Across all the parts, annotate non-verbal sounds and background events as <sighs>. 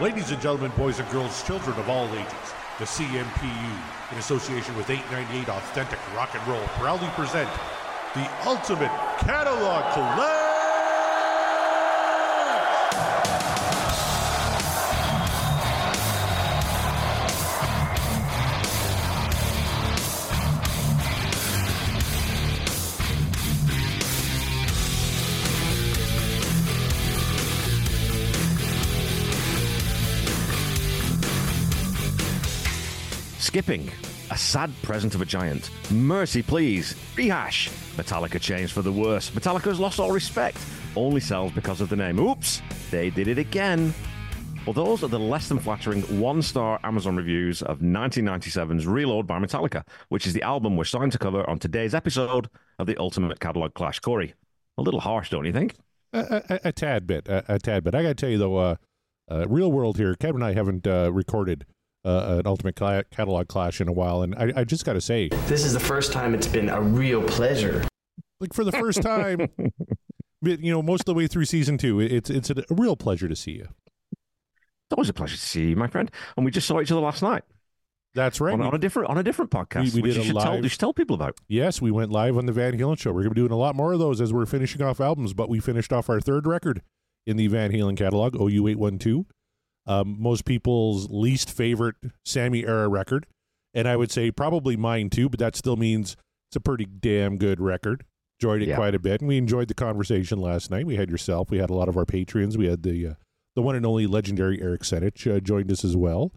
ladies and gentlemen, boys and girls, children of all ages, the CMPU, in association with 898 Authentic Rock and Roll, proudly present the Ultimate Catalog Collect! Skipping, a sad present of a giant. Mercy, please. Rehash. Metallica changed for the worse. Metallica has lost all respect. Only sells because of the name. Oops, they did it again. Well, those are the less than flattering one star Amazon reviews of 1997's Reload by Metallica, which is the album we're starting to cover on today's episode of the Ultimate Catalog Clash. Corey, a little harsh, don't you think? A, a, a tad bit, a, a, tad bit. I got to tell you though, uh, uh, real world here. Kevin and I haven't uh, recorded uh, an Ultimate cla- Catalog Clash in a while, and I, I just got to say, This is the first time it's been a real pleasure. like for the first time, <laughs> but, you know, most of the way through season two, it's it's a real pleasure to see you. It's always a pleasure to see you, my friend. And we just saw each other last night That's right. on, on a different on a different podcast, We- we which did you a should, tell, you should tell people about. Yes, we went live on the Van Halen show. We're going to be doing a lot more of those as we're finishing off albums, but we finished off our third record in the Van Halen catalog, OU812. Um, most people's least favorite Sammy era record. And I would say probably mine too, but that still means it's a pretty damn good record. Enjoyed it Yeah. quite a bit. And we enjoyed the conversation last night. We had yourself, we had a lot of our patrons. We had the uh, the one and only legendary Eric Senich uh, joined us as well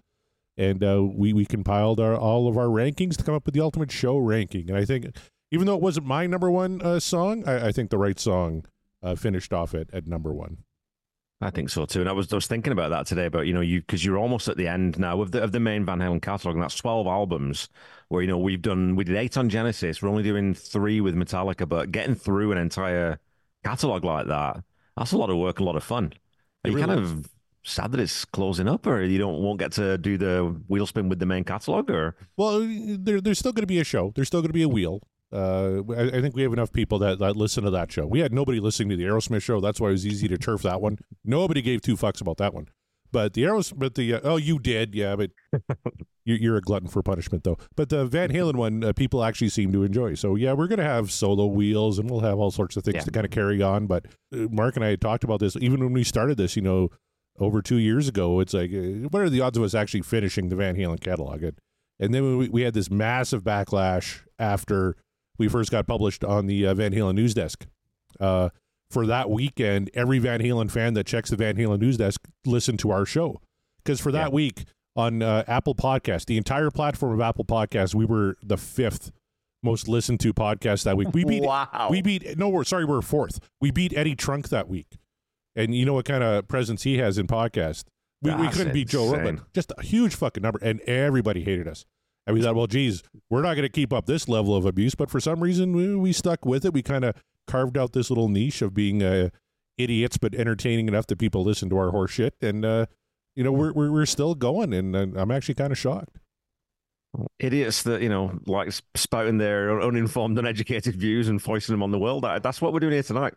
and uh, we we compiled our, all of our rankings to come up with the ultimate show ranking. And I think, even though it wasn't my number one uh, song, I, I think the right song uh, finished off at, at number one. I think so too. And I was I was thinking about that today. but you know you because you're almost at the end now of the of the main Van Halen catalog, and that's twelve albums. Where you know we've done we did eight on Genesis. We're only doing three with Metallica, but getting through an entire catalog like that, that's a lot of work, a lot of fun. Are you really kind of sad that it's closing up, or you don't won't get to do the wheel spin with the main catalog, or Well, there, there's still going to be a show. There's still going to be a wheel. Uh, I, I think we have enough people that, that listen to that show. We had nobody listening to the Aerosmith show. That's why it was easy to turf that one. Nobody gave two fucks about that one. But the Aeros, but the uh, oh, you did, yeah, but <laughs> you, you're a glutton for punishment, though. But the Van Halen one, uh, people actually seem to enjoy. So yeah, we're gonna have solo wheels, and we'll have all sorts of things Yeah. to kind of carry on. But uh, Mark and I had talked about this even when we started this. You know, over two years ago, it's like, uh, what are the odds of us actually finishing the Van Halen catalog? And, and then we, we had this massive backlash after we first got published on the uh, Van Halen news desk. Uh, for that weekend, every Van Halen fan that checks the Van Halen news desk listened to our show. Because for that Yeah. week on uh, Apple Podcast, the entire platform of Apple Podcasts, we were the fifth most listened to podcast that week. We beat <laughs> Wow. we beat no, we're sorry, we're fourth. We beat Eddie Trunk that week. And you know what kind of presence he has in podcast. We, we couldn't beat Joe. Rogan. Just a huge fucking number. And everybody hated us. And we thought, well, geez, we're not going to keep up this level of abuse. But for some reason, we, we stuck with it. We kind of carved out this little niche of being uh, idiots, but entertaining enough that people listen to our horse shit. And, uh, you know, we're, we're, still going. And uh, I'm actually kind of shocked. idiots that you know like spouting their uninformed, uneducated views and foisting them on the world. That's what we're doing here tonight.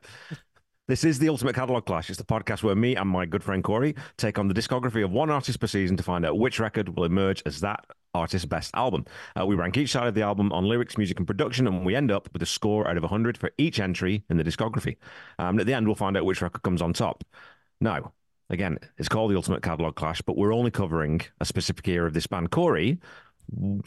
This is the Ultimate Catalog Clash. It's the podcast where me and my good friend Corey take on the discography of one artist per season to find out which record will emerge as that artist's best album. Uh, we rank each side of the album on lyrics, music, and production, and we end up with a score out of 100 for each entry in the discography. Um, at the end, we'll find out which record comes on top. Now, again, it's called the Ultimate Catalog Clash, but we're only covering a specific era of this band. Corey,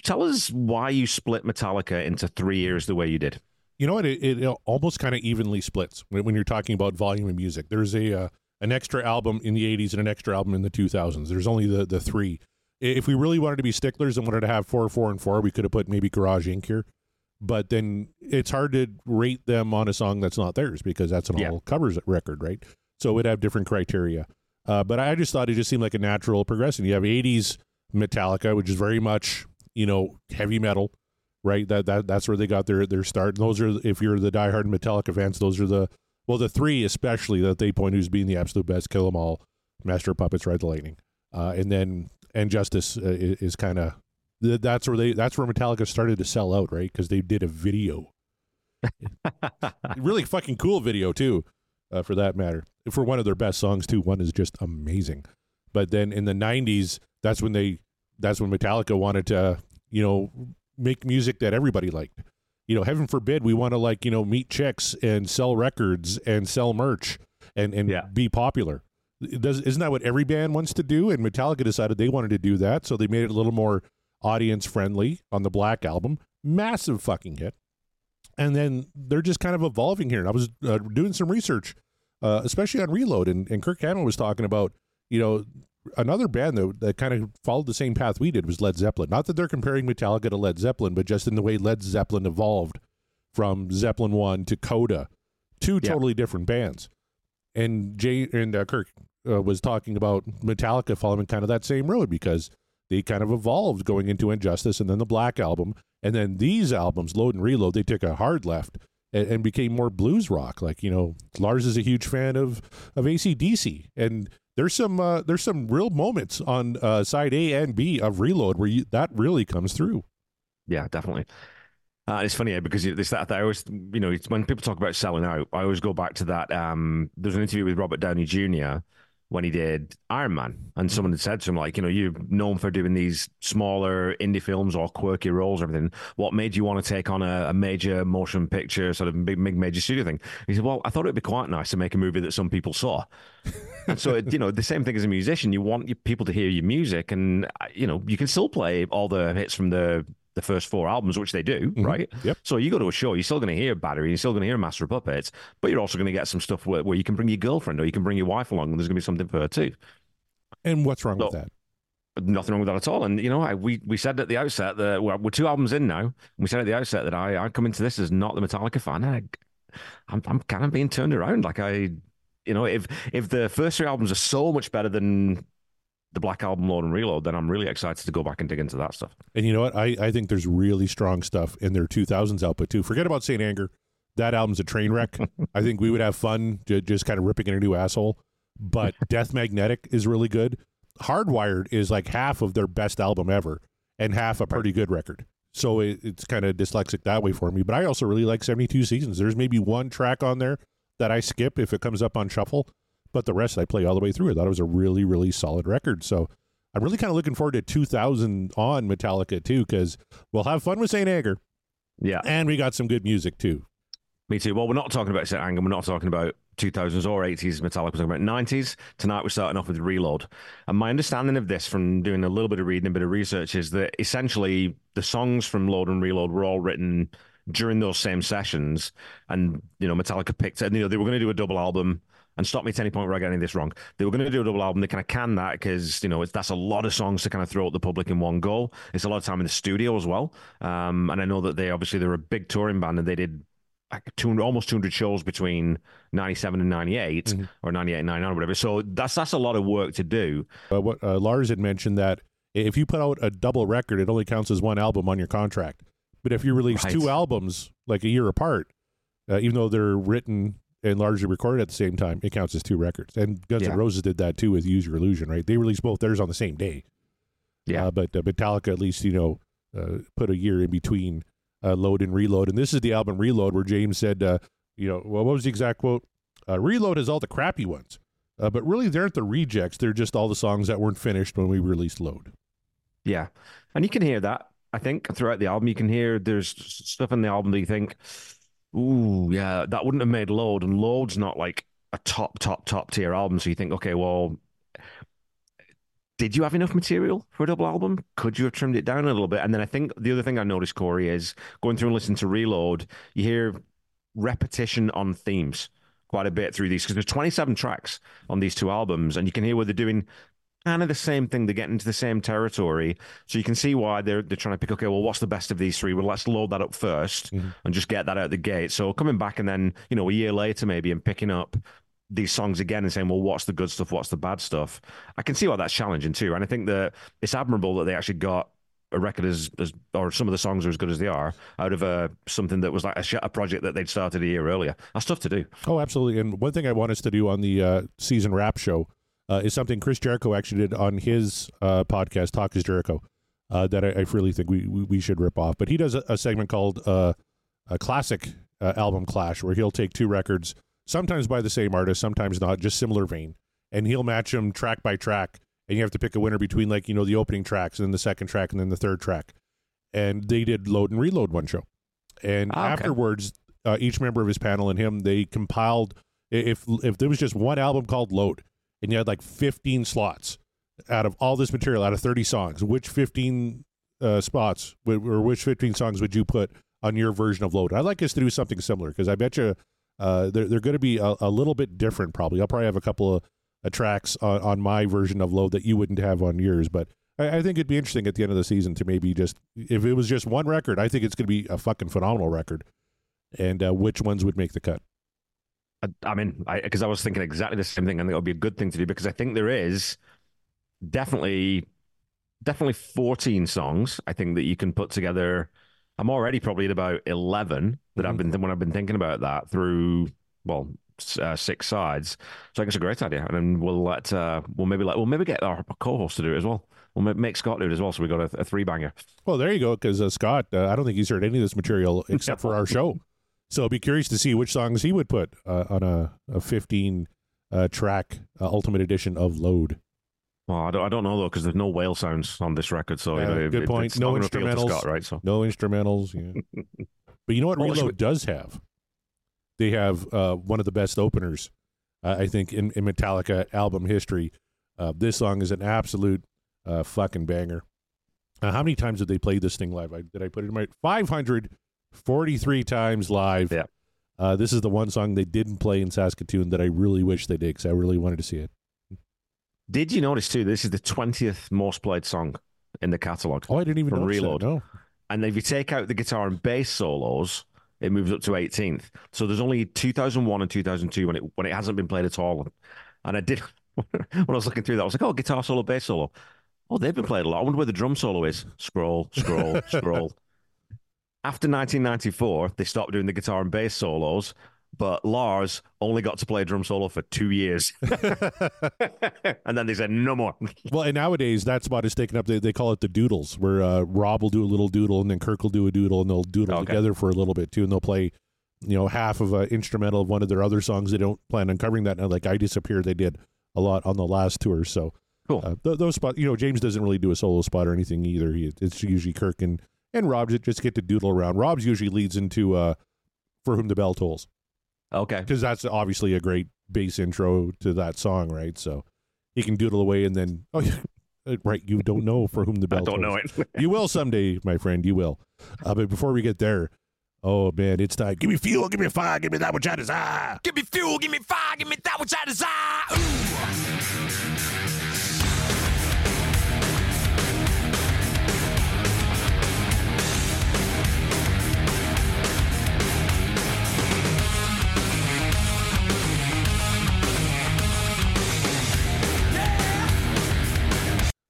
tell us why you split Metallica into three years the way you did. You know what? It, it almost kind of evenly splits when, when you're talking about volume of music. There's a uh, an extra album in the 80s and an extra album in the 2000s. There's only the the three. If we really wanted to be sticklers and wanted to have four, four, and four, we could have put maybe Garage Inc. here. But then it's hard to rate them on a song that's not theirs because that's an Yeah. all covers record, right? So it would have different criteria. Uh, but I just thought it just seemed like a natural progression. You have 80s Metallica, which is very much you know heavy metal, right? That that that's where they got their their start. And those are if you're the diehard Metallica fans, those are the well the three especially that they point who's being the absolute best. Kill 'Em All, Master Puppets, Ride the Lightning, uh, and then and Justice uh, is, is kind of that's where they that's where Metallica started to sell out, right? Because they did a video, <laughs> really fucking cool video too, uh, for that matter. For one of their best songs too, one is just amazing. But then in the '90s, that's when they that's when Metallica wanted to you know make music that everybody liked. You know, heaven forbid we want to like you know meet chicks and sell records and sell merch and and Yeah. be popular. Does isn't that what every band wants to do? And Metallica decided they wanted to do that, so they made it a little more audience friendly on the Black album. Massive fucking hit. And then they're just kind of evolving here. And I was uh, doing some research, uh, especially on Reload, and, and Kirk Hammett was talking about, you know, another band that, that kind of followed the same path we did was Led Zeppelin. Not that they're comparing Metallica to Led Zeppelin, but just in the way Led Zeppelin evolved from Zeppelin 1 to Coda, two Yeah. totally different bands. And Jay and uh, Kirk uh, was talking about Metallica following kind of that same road because they kind of evolved going into And Justice and then the Black Album. And then these albums, Load and Reload, they took a hard left and, and became more blues rock. Like, you know, Lars is a huge fan of, of ACDC. And there's some uh, there's some real moments on uh, side A and B of Reload where you, that really comes through. Yeah, definitely. Uh, it's funny because it's that I always, you know, when people talk about selling out, I always go back to that. Um, there's an interview with Robert Downey Jr. when he did Iron Man, and someone had said to him, like, you know, you're known for doing these smaller indie films or quirky roles, or everything. What made you want to take on a, a major motion picture, sort of big, big major studio thing? He said, well, I thought it'd be quite nice to make a movie that some people saw. and so, it, <laughs> you know, the same thing as a musician, you want your people to hear your music, and uh, you know, you can still play all the hits from the the first four albums, which they do, Mhm. right? Yep. So you go to a show, you're still going to hear Battery, you're still going to hear Master of Puppets, but you're also going to get some stuff where, where you can bring your girlfriend or you can bring your wife along, and there's going to be something for her too. And what's wrong with that? Nothing wrong with that at all. And you know, I, we we said at the outset that we're, we're two albums in now. And we said at the outset that I I come into this as not the Metallica fan. And I, I'm I'm kind of being turned around. Like I, you know, if if the first three albums are so much better than the Black Album, Load and Reload, then I'm really excited to go back and dig into that stuff. And you know what? I, I think there's really strong stuff in their 2000s output too. Forget about Saint Anger. That album's a train wreck. <laughs> I think we would have fun ju- just kind of ripping in a new asshole. But <laughs> Death Magnetic is really good. Hardwired is like half of their best album ever and half a pretty good record. So it, it's kind of dyslexic that way for me. But I also really like 72 Seasons. There's maybe one track on there that I skip if it comes up on shuffle, but the rest I play all the way through. I thought it was a really, really solid record. So I'm really kind of looking forward to 2000 on Metallica too, because we'll have fun with St. Anger Yeah, and we got some good music too. me too. Well, we're not talking about St. Anger. We're not talking about 2000s or 80s Metallica. We're talking about 90s. Tonight we're starting off with Reload. And my understanding of this from doing a little bit of reading, a bit of research, is that essentially the songs from Load and Reload were all written during those same sessions. And, you know, Metallica picked, and, you know, they were going to do a double album. And stop me at any point where I get any of this wrong. They were going to do a double album. They kind of can that because you know it's, that's a lot of songs to kind of throw at the public in one go. It's a lot of time in the studio as well. Um, and I know that they obviously they're a big touring band and they did like 200, almost 200 shows between 97 and 98 Mhm. or 98 and 99 or whatever. So that's that's a lot of work to do. Uh, what uh, Lars had mentioned that if you put out a double record, it only counts as one album on your contract. But if you release Right. two albums like a year apart, uh, even though they're written and largely recorded at the same time, it counts as two records. And Guns Yeah. N' Roses did that too with Use Your Illusion, right? They released both theirs on the same day. Yeah. Uh, but uh, Metallica at least, you know, uh, put a year in between uh, Load and Reload. And this is the album Reload where James said, uh, you know, well, what was the exact quote? Uh, Reload is all the crappy ones. Uh, but really, they aren't the rejects. They're just all the songs that weren't finished when we released Load. Yeah, and you can hear that. I think throughout the album, you can hear there's stuff in the album that you think, "Ooh, yeah, that wouldn't have made Load," and Load's not like a top, top, top tier album. So you think, okay, well, did you have enough material for a double album? Could you have trimmed it down a little bit? And then I think the other thing I noticed, Corey, is going through and listening to Reload, you hear repetition on themes quite a bit through these because there's 27 tracks on these two albums, and you can hear where they're doing kind of the same thing. They get into the same territory, so you can see why they're they're trying to pick. Okay, well, what's the best of these three? Well, let's load that up 1st Mhm. and just get that out the gate. So coming back and then you know a year later maybe and picking up these songs again and saying, well, what's the good stuff? What's the bad stuff? I can see why that's challenging too, and I think that it's admirable that they actually got. A record as, as, or some of the songs are as good as they are out of a something that was like a, sh- a project that they'd started a year earlier. That's tough to do. Oh, absolutely. And one thing I want us to do on the uh, season wrap show uh, is something Chris Jericho actually did on his uh, podcast, Talk is Jericho, uh, that I, I really think we, we, we should rip off. But he does a, a segment called uh, a classic uh, album clash where he'll take two records, sometimes by the same artist, sometimes not, just similar vein, and he'll match them track by track and you have to pick a winner between like you know the opening tracks and then the second track and then the third track. And they did load and reload one show, and Ah, okay. afterwards, uh, each member of his panel and him they compiled if if there was just one album called Load, and you had like 15 slots out of all this material out of 30 songs, which 15 uh, spots or which 15 songs would you put on your version of Load? I'd like us to do something similar because I bet you uh, they're, they're going to be a, a little bit different probably. I'll probably have a couple of uh, tracks on, on my version of Load that you wouldn't have on yours, but I, I think it'd be interesting at the end of the season to maybe just, if it was just one record, I think it's going to be a fucking phenomenal record. And uh, which ones would make the cut? I, I mean, because I, was thinking exactly the same thing. I think it would be a good thing to do because I think there is definitely, definitely 14 songs. I think that you can put together. I'm already probably at about 11 that I've been when I've been thinking about that through well uh, six sides. So I think it's a great idea, and then we'll let uh, we'll maybe let we'll maybe get our co-host to do it as well. We'll make Scott do it as well. So we got a, a three banger. Well, there you go. Because uh, Scott, uh, I don't think he's heard any of this material except for our show. So I'll be curious to see which songs he would put uh, on a, a 15 uh, track uh, Ultimate Edition of Load. Well, I don't, I don't know though because there's no whale sounds on this record. So you Uh, know, it- good it- point. No not gonna appeal to instrumentals. Scott, right? So No instrumentals. Yeah. <laughs> but you know what Reload does have? They have uh, one of the best openers, uh, I think, in, in Metallica album history. Uh, this song is an absolute uh, fucking banger. Uh, how many times did they play this thing live? I, did I put it in my 543 times live? Yeah. Uh, this is the one song they didn't play in Saskatoon that I really wish they did because I really wanted to see it. Did you notice too? This is the twentieth most played song in the catalog, Oh, I didn't even notice that, Reload. No. and if you take out the guitar and bass solos, it moves up to eighteenth. So there's only two thousand one and two thousand two when it when it hasn't been played at all. And I did <laughs> when I was looking through that, I was like, oh, guitar solo, bass solo. Oh, they've been played a lot. I wonder where the drum solo is. Scroll, scroll, <laughs> scroll. After 1994, they stopped doing the guitar and bass solos, but Lars only got to play a drum solo for two years. <laughs> <laughs> and then they said, no more. <laughs> Well, and nowadays that spot is taken up. They, they call it the doodles, where uh, Rob will do a little doodle and then Kirk will do a doodle, and they'll doodle Okay. together for a little bit too, and they'll play, you know, half of an instrumental of one of their other songs. They don't plan on covering that. And like I disappear, they did a lot on the last tour. So Cool. uh, th- those spots, you know, James doesn't really do a solo spot or anything either. He, it's usually Kirk and and Rob just get to doodle around. Rob's usually leads into uh, for whom the bell tolls Okay. because that's obviously a great bass intro to that song, right? So he can doodle away and then oh yeah, uh, right, you don't know for whom the bell I don't know it. <laughs> You will someday, my friend. You will. Uh, but before we get there, oh man, it's time. Give me fuel, give me fire, give me that which I desire. Give me fuel, give me fire, give me that which I desire. Ooh.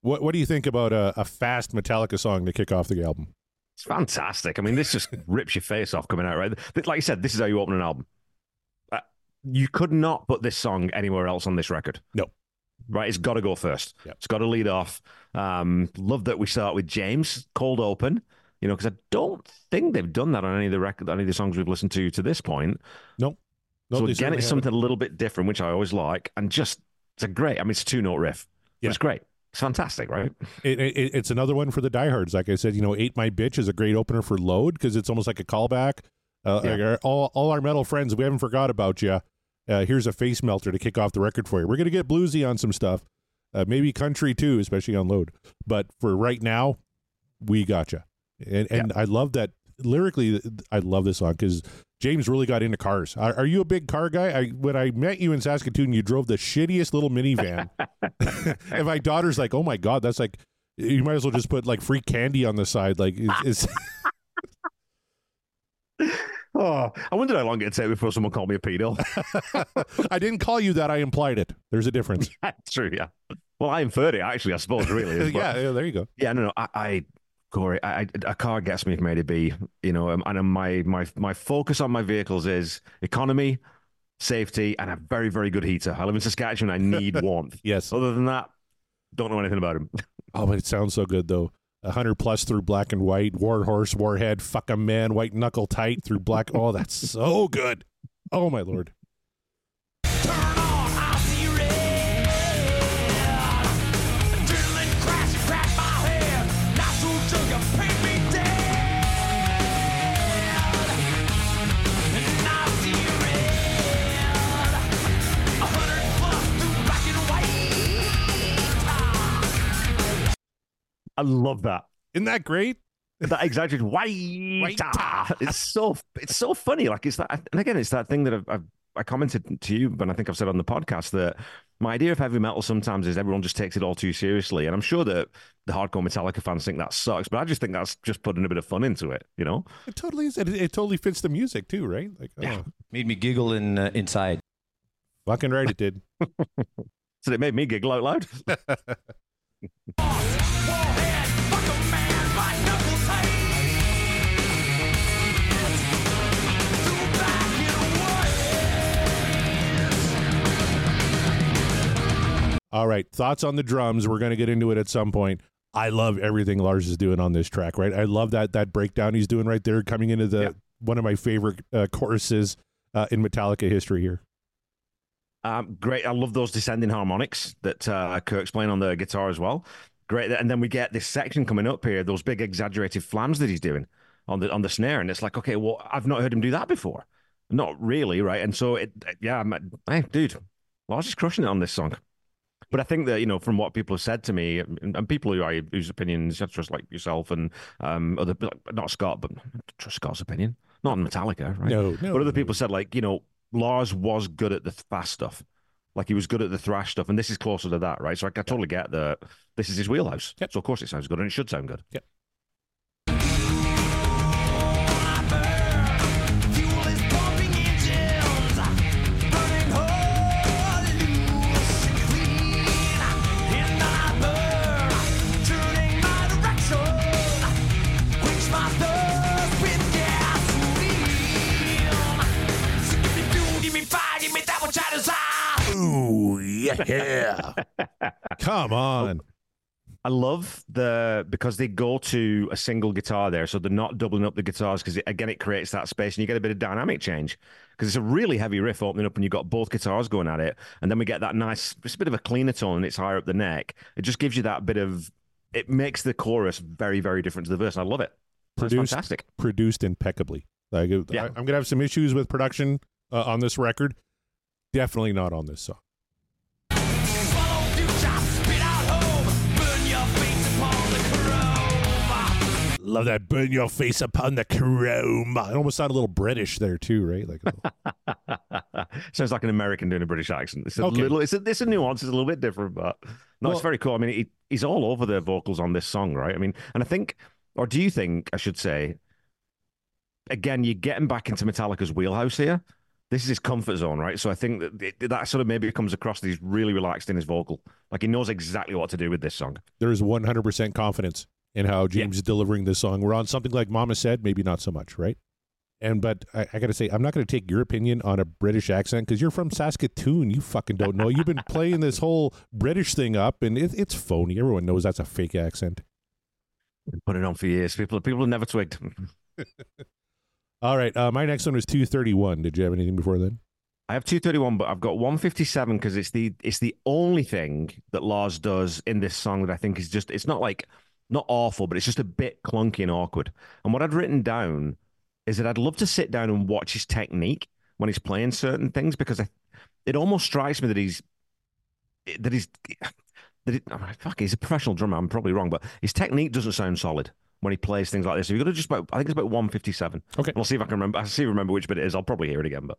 What What do you think about a, a fast Metallica song to kick off the album? It's fantastic. I mean, this just <laughs> rips your face off coming out, right? Like you said, this is how you open an album. Uh, you could not put this song anywhere else on this record. No. Right? It's got to go first. Yep. It's got to lead off. Um, love that we start with James, cold open, you know, because I don't think they've done that on any of the record, any of the songs we've listened to to this point. No, so again, it's haven't. something a little bit different, which I always like. And just, it's a great, I mean, it's a two note riff. Yeah. It's great. It's fantastic, right? It, it, it's another one for the diehards. Like I said, you know, "Ain't My Bitch" is a great opener for Load because it's almost like a callback. Uh, Yeah. like our- all all our metal friends, we haven't forgot about you. Uh, here's a face melter to kick off the record for you. We're gonna get bluesy on some stuff, uh, maybe country too, especially on Load. But for right now, we got you. And and I love that lyrically. I love this song because James really got into cars. Are, are you a big car guy? I when I met you in Saskatoon, you drove the shittiest little minivan. <laughs> and my daughter's like, "Oh my god, that's like." You might as well just put like free candy on the side. Like, it's, it's <laughs> Oh, I wondered how long it'd take before someone called me a pedo. <laughs> I didn't call you that. I implied it. There's a difference. That's true, yeah. Well, I inferred it, actually, I suppose, really. yeah, yeah, there you go. Yeah, no, no. I, I Corey, I, I, a car gets me from A to B, you know, um, and um, my, my, my focus on my vehicles is economy, safety, and a very, very good heater. I live in Saskatchewan. I <laughs> need warmth. Yes. Other than that, don't know anything about him. <laughs> Oh, but it sounds so good though. A hundred plus through black and white, warhorse, warhead, fuck a man, white knuckle tight through black. Oh, that's so good. Oh my lord. Turn I love that. Isn't that great? That exaggerated <laughs> waiter. It's so it's so funny. Like it's that, and again, it's that thing that I've, I've I commented to you, but I think I've said on the podcast that my idea of heavy metal sometimes is everyone just takes it all too seriously, and I'm sure that the hardcore Metallica fans think that sucks, but I just think that's just putting a bit of fun into it, you know? It totally is. It, it totally fits the music too, right? Like, Yeah. oh, Made me giggle in uh, inside. fucking right, it did. <laughs> So it made me giggle out loud. <laughs> All right, thoughts on the drums. We're going to get into it at some point. I love everything Lars is doing on this track. Right, I love that that breakdown he's doing right there, coming into the Yeah. one of my favorite uh, choruses uh, in Metallica history here. Um, great. I love those descending harmonics that uh, Kirk's playing on the guitar as well. Great. And then we get this section coming up here, those big exaggerated flams that he's doing on the on the snare, and it's like, okay, well, I've not heard him do that before. Not really, right? And so, it, yeah, I'm, hey, dude, Lars is crushing it on this song. But I think that you know, from what people have said to me, and, and people who I whose opinions I trust, like yourself and um, other, not Scott, but trust Scott's opinion, not on Metallica, right? No, no. But other people said, like, you know, Lars was good at the fast stuff. Like he was good at the thrash stuff, and this is closer to that, right? So I, I totally get that this is his wheelhouse. Yep. So of course it sounds good, and it should sound good. Fuel yeah. Come on. I love the because they go to a single guitar there, so they're not doubling up the guitars because again it creates that space and you get a bit of dynamic change because it's a really heavy riff opening up and you've got both guitars going at it, and then we get that nice, it's a bit of a cleaner tone and it's higher up the neck. It just gives you that bit of, it makes the chorus very very different to the verse. And I love it. That's Produced- fantastic. Produced impeccably. Like, Yeah. I, am going to have some issues with production uh, on this record. Definitely not on this song. Love that burn your face upon the chrome. It almost sounded a little British there too, right? Like little- <laughs> Sounds like an American doing a British accent. It's a Okay. little, it's a, it's a nuance, it's a little bit different, but no, Well- it's very cool. I mean, he, he's all over the vocals on this song, right? I mean, and I think, or do you think, I should say, again, you're getting back into Metallica's wheelhouse here. This is his comfort zone, right? So I think that it, that sort of maybe comes across that he's really relaxed in his vocal. Like he knows exactly what to do with this song. There's 100% confidence in how James is delivering this song. We're on something like Mama said, maybe not so much, right? And but I, I got to say, I'm not going to take your opinion on a British accent because you're from Saskatoon. You fucking don't know. You've been playing this whole British thing up, and it, it's phony. Everyone knows that's a fake accent. Been putting it on for years. People, people have never twigged. <laughs> All right, uh, my next one was 231. Did you have anything before then? I have 231, but I've got 157 because it's the it's the only thing that Lars does in this song that I think is just it's not like not awful, but it's just a bit clunky and awkward. And what I'd written down is that I'd love to sit down and watch his technique when he's playing certain things because I, it almost strikes me that he's that he's that it, oh, fuck he's a professional drummer. I'm probably wrong, but his technique doesn't sound solid when he plays things like this. If you got to just about, I think it's about 157. Okay. I'll see if I can remember. I'll see if I remember which bit it is. I'll probably hear it again, but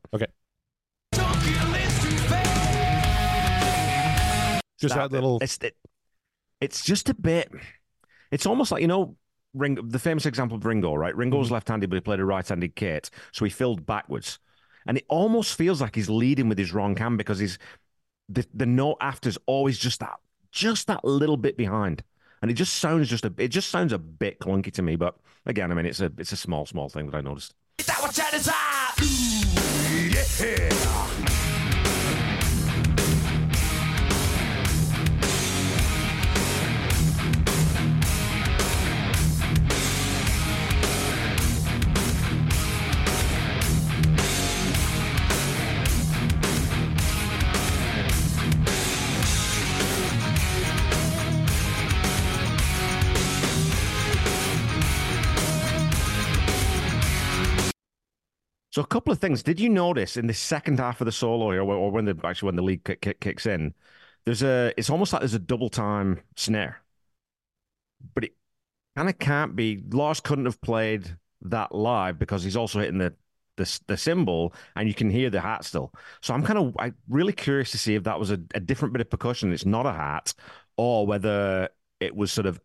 Don't kill is too fast. Just that, bit. little. It's it, it's just a bit. It's almost like you know, Ring, the famous example of Ringo, right? Ringo's Mm-hmm. left-handed, but he played a right-handed kit, so he filled backwards, and it almost feels like he's leading with his wrong hand because he's the the note after's always just that, just that little bit behind, and it just sounds just a, it just sounds a bit clunky to me. But again, I mean, it's a it's a small small thing that I noticed. Is that what I desire? Ooh, yeah. So a couple of things. Did you notice in the second half of the solo here, or when the actually when the lead kick, kick, kicks in, there's a it's almost like there's a double time snare. but it kind of can't be. Lars couldn't have played that live because he's also hitting the the, the cymbal and you can hear the hat still. So I'm kind of I really curious to see if that was a, a different bit of percussion. It's not a hat, or whether it was sort of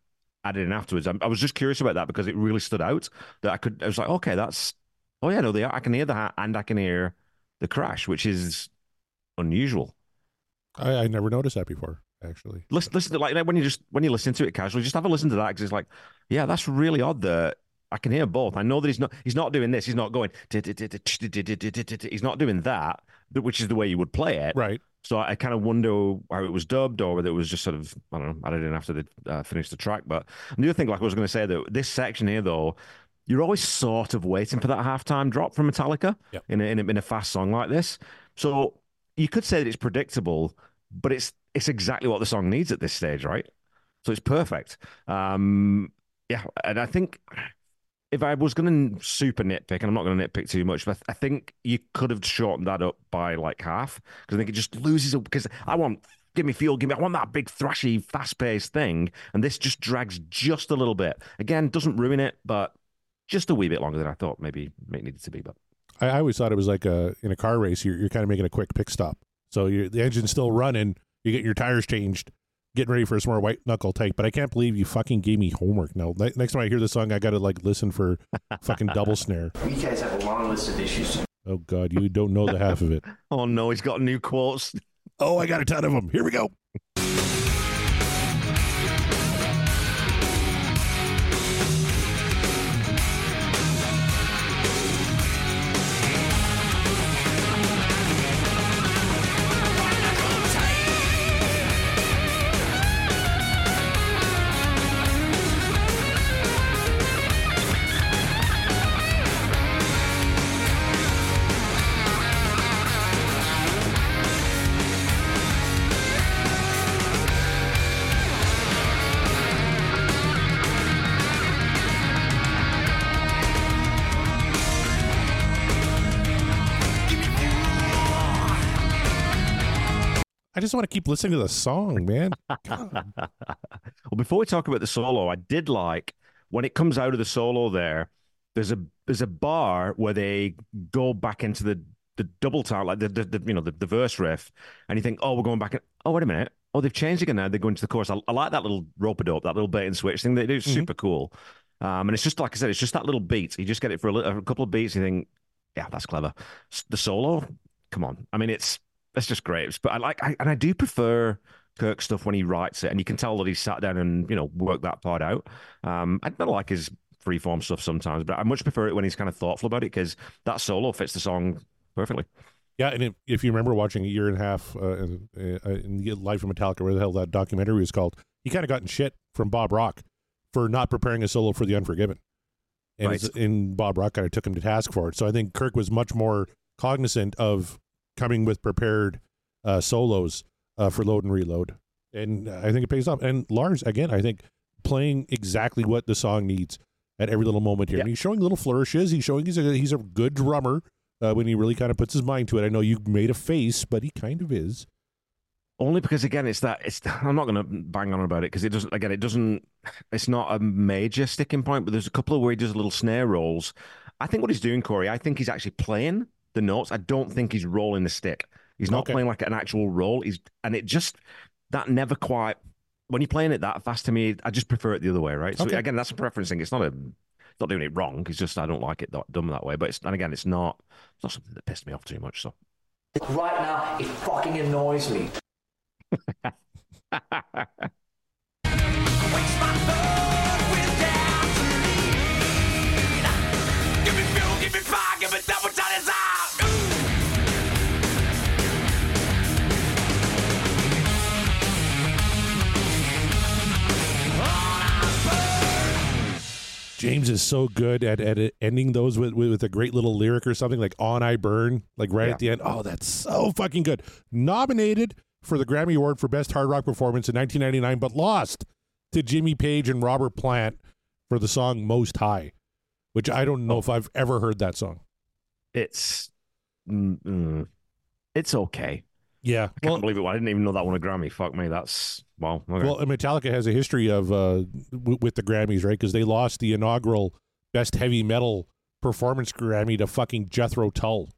added in afterwards. I, I was just curious about that because it really stood out. That I could. I was like, okay, that's. Oh yeah, no, they are. I can hear the and I can hear the crash, which is unusual. I, I never noticed that before, actually. Listen, listen to like when you just when you listen to it casually, just have a listen to that because it's like, yeah, that's really odd that I can hear both. I know that he's not he's not doing this. He's not going. He's not doing that, which is the way you would play it. Right. So I kind of wonder how it was dubbed or whether it was just sort of I don't know added in after they uh, finished the track. But the other thing, like I was going to say, that this section here though, you're always sort of waiting for that halftime drop from Metallica Yep. in, a, in, a, in a fast song like this. So you could say that it's predictable, but it's it's exactly what the song needs at this stage, right? So it's perfect. Um, yeah, and I think if I was going to super nitpick, and I'm not going to nitpick too much, but I think you could have shortened that up by like half because I think it just loses. Because I want give me feel, give me. I want that big thrashy, fast paced thing, and this just drags just a little bit. Again, doesn't ruin it, but just a wee bit longer than I thought maybe it needed to be. But I, I always thought it was like a in a car race. You're, you're kind of making a quick pit stop. So you're, the engine's still running. You get your tires changed, getting ready for some more white knuckle take. But I can't believe you fucking gave me homework. Now ne- next time I hear the song, I got to like listen for <laughs> fucking double snare. You guys have a long list of issues. Oh God, you don't know the half of it. <laughs> oh no, he's got new quotes. Oh, I got a ton of them. Here we go. I just want to keep listening to the song, man. <laughs> Well, before we talk about the solo, I did like when it comes out of the solo there. There's a there's a bar where they go back into the the double time, like the, the, the you know the, the verse riff, and you think, oh, we're going back. In, oh, wait a minute. Oh, they've changed again now. They're going to the chorus. I, I like that little rope a dope, that little bait and switch thing they do. It's super cool. Um, and it's just like I said, it's just that little beat. You just get it for a, li- a couple of beats. And you think, yeah, that's clever. The solo, come on. I mean, it's it's just great. But I like, I, and I do prefer Kirk stuff when he writes it, and you can tell that he sat down and you know worked that part out. Um, I don't like his freeform stuff sometimes, but I much prefer it when he's kind of thoughtful about it because that solo fits the song perfectly. Yeah, and if, if you remember watching a year and a half uh, in, uh, in the life of Metallica, where the hell that documentary was called, he kind of got in shit from Bob Rock for not preparing a solo for The Unforgiven, and, Right. it's, and Bob Rock kind of took him to task for it. So I think Kirk was much more cognizant of coming with prepared uh, solos uh, for Load and Reload, and I think it pays off. And Lars, again, I think playing exactly what the song needs at every little moment here. Yeah. And he's showing little flourishes. He's showing he's a he's a good drummer uh, when he really kind of puts his mind to it. I know you made a face, but he kind of is. Only because again, it's that it's. <laughs> I'm not going to bang on about it because it doesn't. Again, it doesn't. It's not a major sticking point, but there's a couple of where he does little snare rolls. I think what he's doing, Corey. I think he's actually playing the notes. I don't think he's rolling the stick. He's not Okay. playing like an actual roll. He's and it just that never quite. When you're playing it that fast to me, I just prefer it the other way, right? So Okay. again, that's a preference thing. It's not a. Not doing it wrong. It's just I don't like it that, done that way. But it's and again, it's not. It's not something that pissed me off too much. So. Right now, it fucking annoys me. <laughs> James is so good at, at ending those with, with, with a great little lyric or something like "On I Burn," like right Yeah. at the end. Oh, that's so fucking good. Nominated for the Grammy Award for Best Hard Rock Performance in 1999, but lost to Jimmy Page and Robert Plant for the song "Most High," which I don't know if I've ever heard that song. it's mm, mm, it's okay. Yeah. I can't Well, believe it. I didn't even know that won a Grammy. Fuck me. That's wow. Okay. well, Metallica has a history of uh, w- with the Grammys, right? Because they lost the inaugural Best Heavy Metal Performance Grammy to fucking Jethro Tull.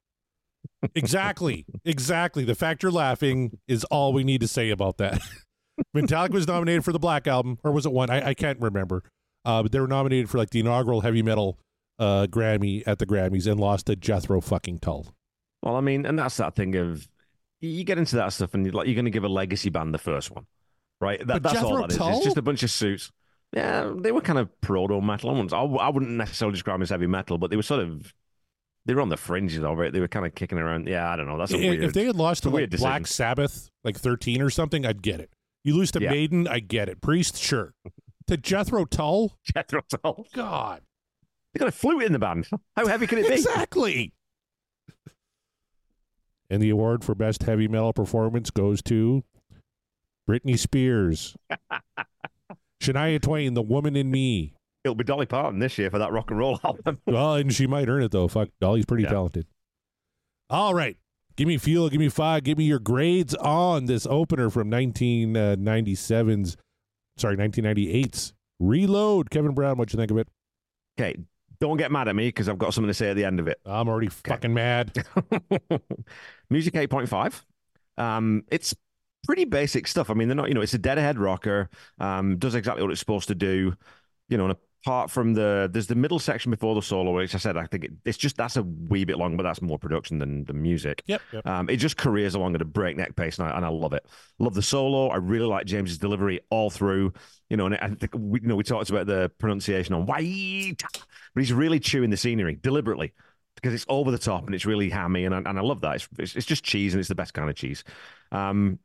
Exactly. <laughs> exactly. The fact you're laughing is all we need to say about that. <laughs> Metallica was nominated for the Black Album, or was it one? I, I can't remember. Uh, but they were nominated for like the inaugural heavy metal uh, Grammy at the Grammys and lost to Jethro fucking Tull. Well, I mean, and that's that thing of you get into that stuff, and you're like you're going to give a legacy band the first one, right? That, that's all Jethro that is. Tull? It's just a bunch of suits. Yeah, they were kind of proto metal. Ones. I wouldn't, I wouldn't necessarily describe them as heavy metal, but they were sort of they were on the fringes of it. They were kind of kicking around. Yeah, I don't know. That's a I- weird. If they had lost to like Black. Sabbath, like 13 or something, I'd get it. You lose to Yeah. Maiden, I get it. Priest, sure. to Jethro Tull, <laughs> Jethro Tull. God. They got a flute in the band. How heavy can it be? Exactly. And the award for best heavy metal performance goes to Britney Spears. <laughs> Shania Twain, The Woman in Me. It'll be Dolly Parton this year for that rock and roll <laughs> album. Well, and she might earn it though. Fuck, Dolly's pretty Yeah. talented. All right. Give me fuel, give me five, give me your grades on this opener from 1997's, sorry, 1998's Reload. Kevin Brown, what you think of it? Okay, don't get mad at me because I've got something to say at the end of it. I'm already fucking mad. <laughs> Music 8.5. Um, it's pretty basic stuff. I mean, they're not, you know, it's a dead ahead rocker, um, does exactly what it's supposed to do, you know, and apart from the, there's the middle section before the solo, which I said, I think it, it's just, that's a wee bit long, but that's more production than the music. Yep. yep. Um, it just careers along at a breakneck pace, and I, and I love it. Love the solo. I really like James's delivery all through. You know, and I think we, you know we talked about the pronunciation on white, but he's really chewing the scenery deliberately because it's over the top and it's really hammy, and I, and I love that. It's, it's it's just cheese, and it's the best kind of cheese. Um,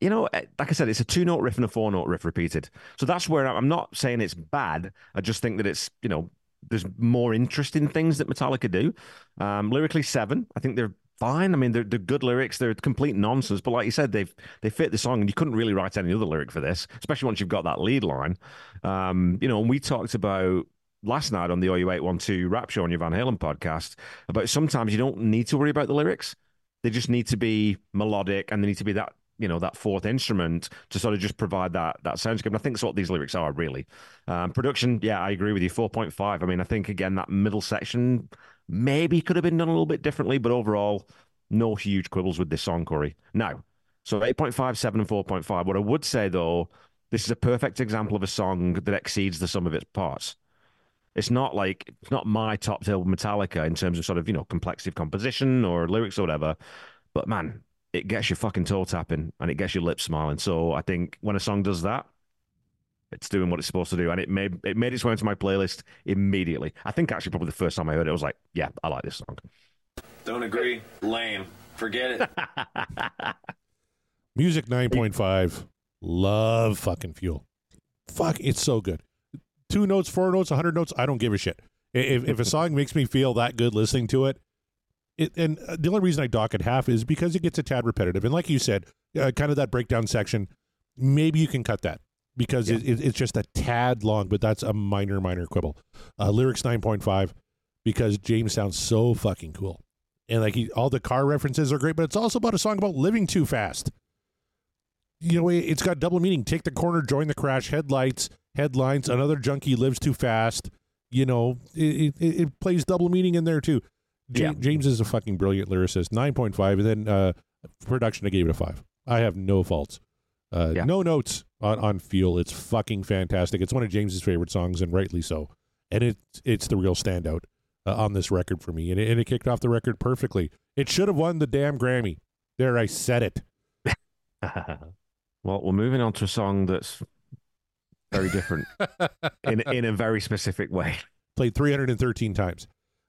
you know, eh, like I said, it's a two note riff and a four note riff repeated. So that's where I'm not saying it's bad. I just think that it's, you know, there's more interesting things that Metallica do. Um, lyrically, seven. I think they're fine. I mean, they're, they're good lyrics. They're complete nonsense. But like you said, they've they fit the song, and you couldn't really write any other lyric for this, especially once you've got that lead line. Um, you know, and we talked about last night on the OU812 Rap Show on your Van Halen podcast about sometimes you don't need to worry about the lyrics. They just need to be melodic and they need to be that, you know, that fourth instrument to sort of just provide that that soundscape. And I think that's what these lyrics are really. Um, production, yeah, I agree with you. 4.5. I mean, I think again that middle section maybe could have been done a little bit differently, but overall, no huge quibbles with this song, Corey. Now, so 8.5, 7, and 4.5. What I would say though, this is a perfect example of a song that exceeds the sum of its parts. It's not like it's not my top tier Metallica in terms of sort of you know complexity of composition or lyrics or whatever, but man, it gets your fucking toe tapping and it gets your lips smiling. So I think when a song does that, it's doing what it's supposed to do, and it made it made its way into my playlist immediately. I think actually probably the first time I heard it, I was like, yeah, I like this song. Don't agree. Lame. Forget it. <laughs> Music 9.5. Love fucking fuel. Fuck, it's so good. Two notes, four notes, a 100 notes, I don't give a shit. If, if a song makes me feel that good listening to it, it, and uh, the only reason I dock it half is because it gets a tad repetitive. And like you said, uh, kind of that breakdown section, maybe you can cut that because it, it, it's just a tad long, but that's a minor, minor quibble. Uh, lyrics 9.5 because James sounds so fucking cool. And like he, all the car references are great, but it's also about a song about living too fast you know, it- it's got double meaning. Take the corner, join the crash, headlights, headlines. Another junkie lives too fast. You know, it, it, it plays double meaning in there too. Ja- Yeah. James is a fucking brilliant lyricist. Nine point five, and then uh, production, I gave it a five. I have no faults. Uh, Yeah. No notes on, on feel. It's fucking fantastic. It's one of James's favorite songs, and rightly so. And it it's the real standout uh, on this record for me. And it, and it kicked off the record perfectly. It should have won the damn Grammy. There, I said it. <laughs> well, we're moving on to a song that's very different <laughs> in in a very specific way. played 313 times.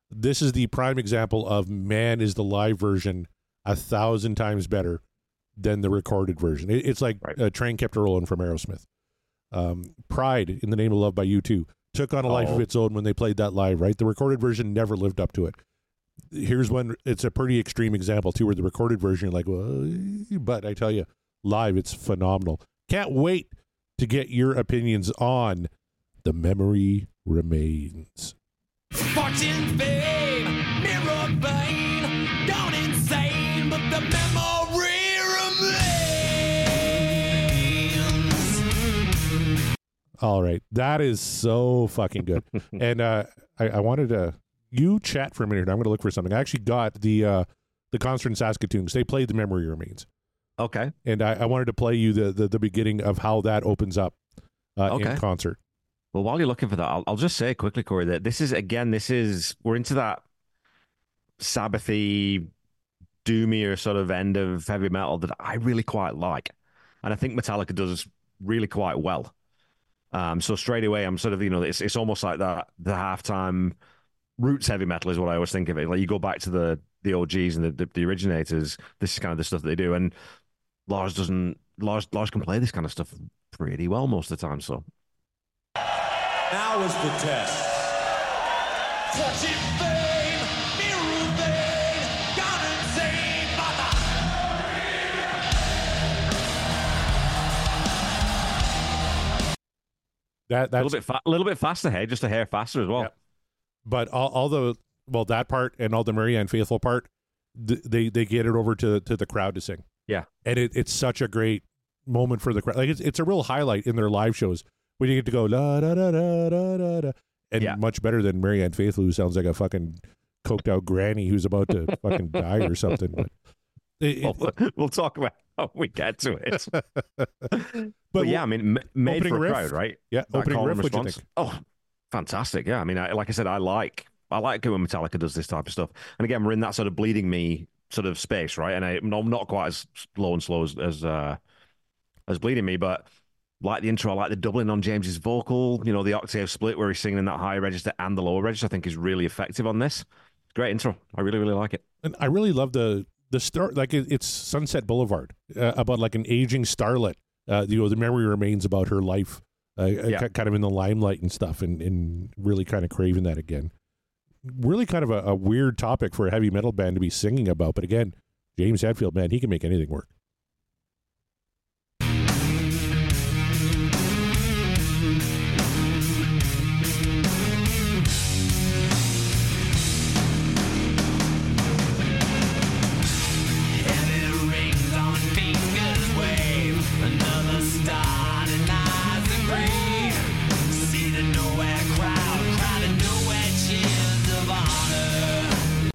This is the prime example of man is the live version a thousand times better than the recorded version. It- it's like Right. a train kept a rolling from Aerosmith. Um, Pride in the Name of Love by U2 took on a life of Oh. its own when they played that live, right? The recorded version never lived up to it. Here's one, it's a pretty extreme example too, where the recorded version, you're like, well, but I tell you, live, it's phenomenal. Can't wait to get your opinions on The Memory Remains fortune, fame, mirror vain, gone insane, but the memory remains. All right, that is so fucking good, <laughs> and uh, I, I wanted to you chat for a minute. I'm going to look for something. I actually got the uh, the concert in Saskatoon. They played the memory remains. Okay. And I, I wanted to play you the, the, the beginning of how that opens up uh, okay. in concert. Well, while you're looking for that, I'll, I'll just say quickly, Corey, that this is again, this is we're into that Sabbathy, doomier sort of end of heavy metal that I really quite like, and I think Metallica does really quite well. Um, so straight away, I'm sort of you know, it's it's almost like that the halftime roots heavy metal is what I always think of it. Like you go back to the the OGs and the, the, the originators. This is kind of the stuff that they do, and Lars doesn't. Lars Lars can play this kind of stuff pretty well most of the time. So Now is the test. Touching fame, mirror vain, gone insane, mother. That a little bit fa- a little bit faster, hey, just a hair faster as well. Yep. but all, all the well that part and all the Marianne Faithfull part, th- they they get it over to to the crowd to sing. Yeah. and it, it's such a great moment for the crowd. Like it's it's a real highlight in their live shows when you get to go la da da da da da da, and Yeah. much better than Marianne Faithfull, who sounds like a fucking coked out granny who's about to <laughs> fucking die or something. But it- it- Well, <laughs> we'll talk about how we get to it. <laughs> but, But, yeah, I mean, m- made opening for a riff? crowd, right? yeah, That opening riff. What you response. think? Oh, fantastic! Yeah, I mean, I, like I said, I like I like it when Metallica does this type of stuff. And again, we're in that sort of bleeding me sort of space, right? And I, I'm not quite as low and slow as as, uh, as bleeding me, but like the intro, I like the doubling on James's vocal. You know, the octave split where he's singing in that high register and the lower register. I think is really effective on this. Great intro. I really, really like it. and I really love the the start. Like it, it's Sunset Boulevard uh, about like an aging starlet. Uh, you know, the memory remains about her life, uh, Yeah. kind of in the limelight and stuff, and and really kind of craving that again. Really, kind of a, a weird topic for a heavy metal band to be singing about, but again, James Hetfield, man, he can make anything work.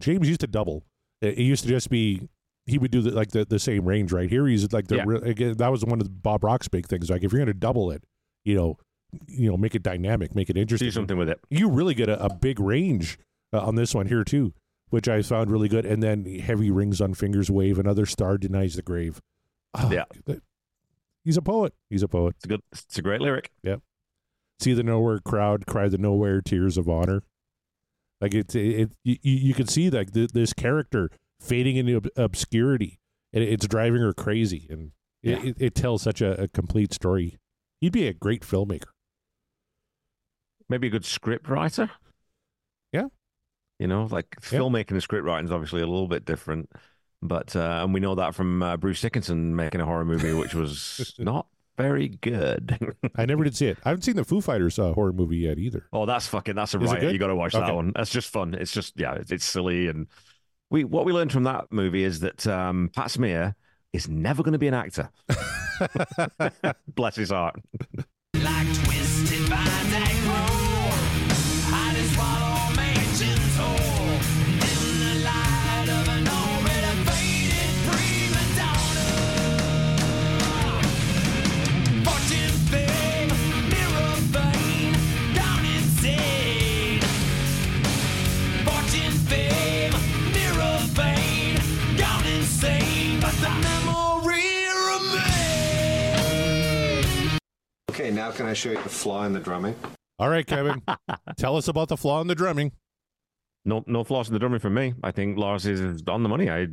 James used to double. It, it used to just be he would do the, like the, the same range right here. He's like the Yeah. re- again, that was one of Bob Rock's big things. Like if you're going to double it, you know, you know, make it dynamic, make it interesting. Do something with it. you really get a, a big range uh, on this one here too, which I found really good. And then heavy rings on fingers wave. Another star denies the grave. Ah, Yeah. he's a poet. He's a poet. It's a good. It's a great lyric. Yeah. See the nowhere crowd cry the nowhere tears of honor. Like it, it, it you, you can see like th- this character fading into ob- obscurity, and it's driving her crazy, and it, Yeah. it, it tells such a, a complete story. He'd be a great filmmaker. Maybe a good script writer. Yeah. You know, like Yeah. filmmaking and script writing is obviously a little bit different, but uh, and we know that from uh, Bruce Dickinson making a horror movie, which was <laughs> not very good. <laughs> I never did see it. I haven't seen the Foo Fighters uh, horror movie yet either. oh, that's fucking that's a Is riot. You got to watch Okay. that one. That's just fun. It's just yeah, it's, it's silly and we what we learned from that movie is that um, Pat Smear is never going to be an actor. <laughs> <laughs> Bless his heart. Like Okay, now can I show you the flaw in the drumming? All right, Kevin, <laughs> tell us about the flaw in the drumming. No, no flaws in the drumming for me. I think Lars is on the money. I,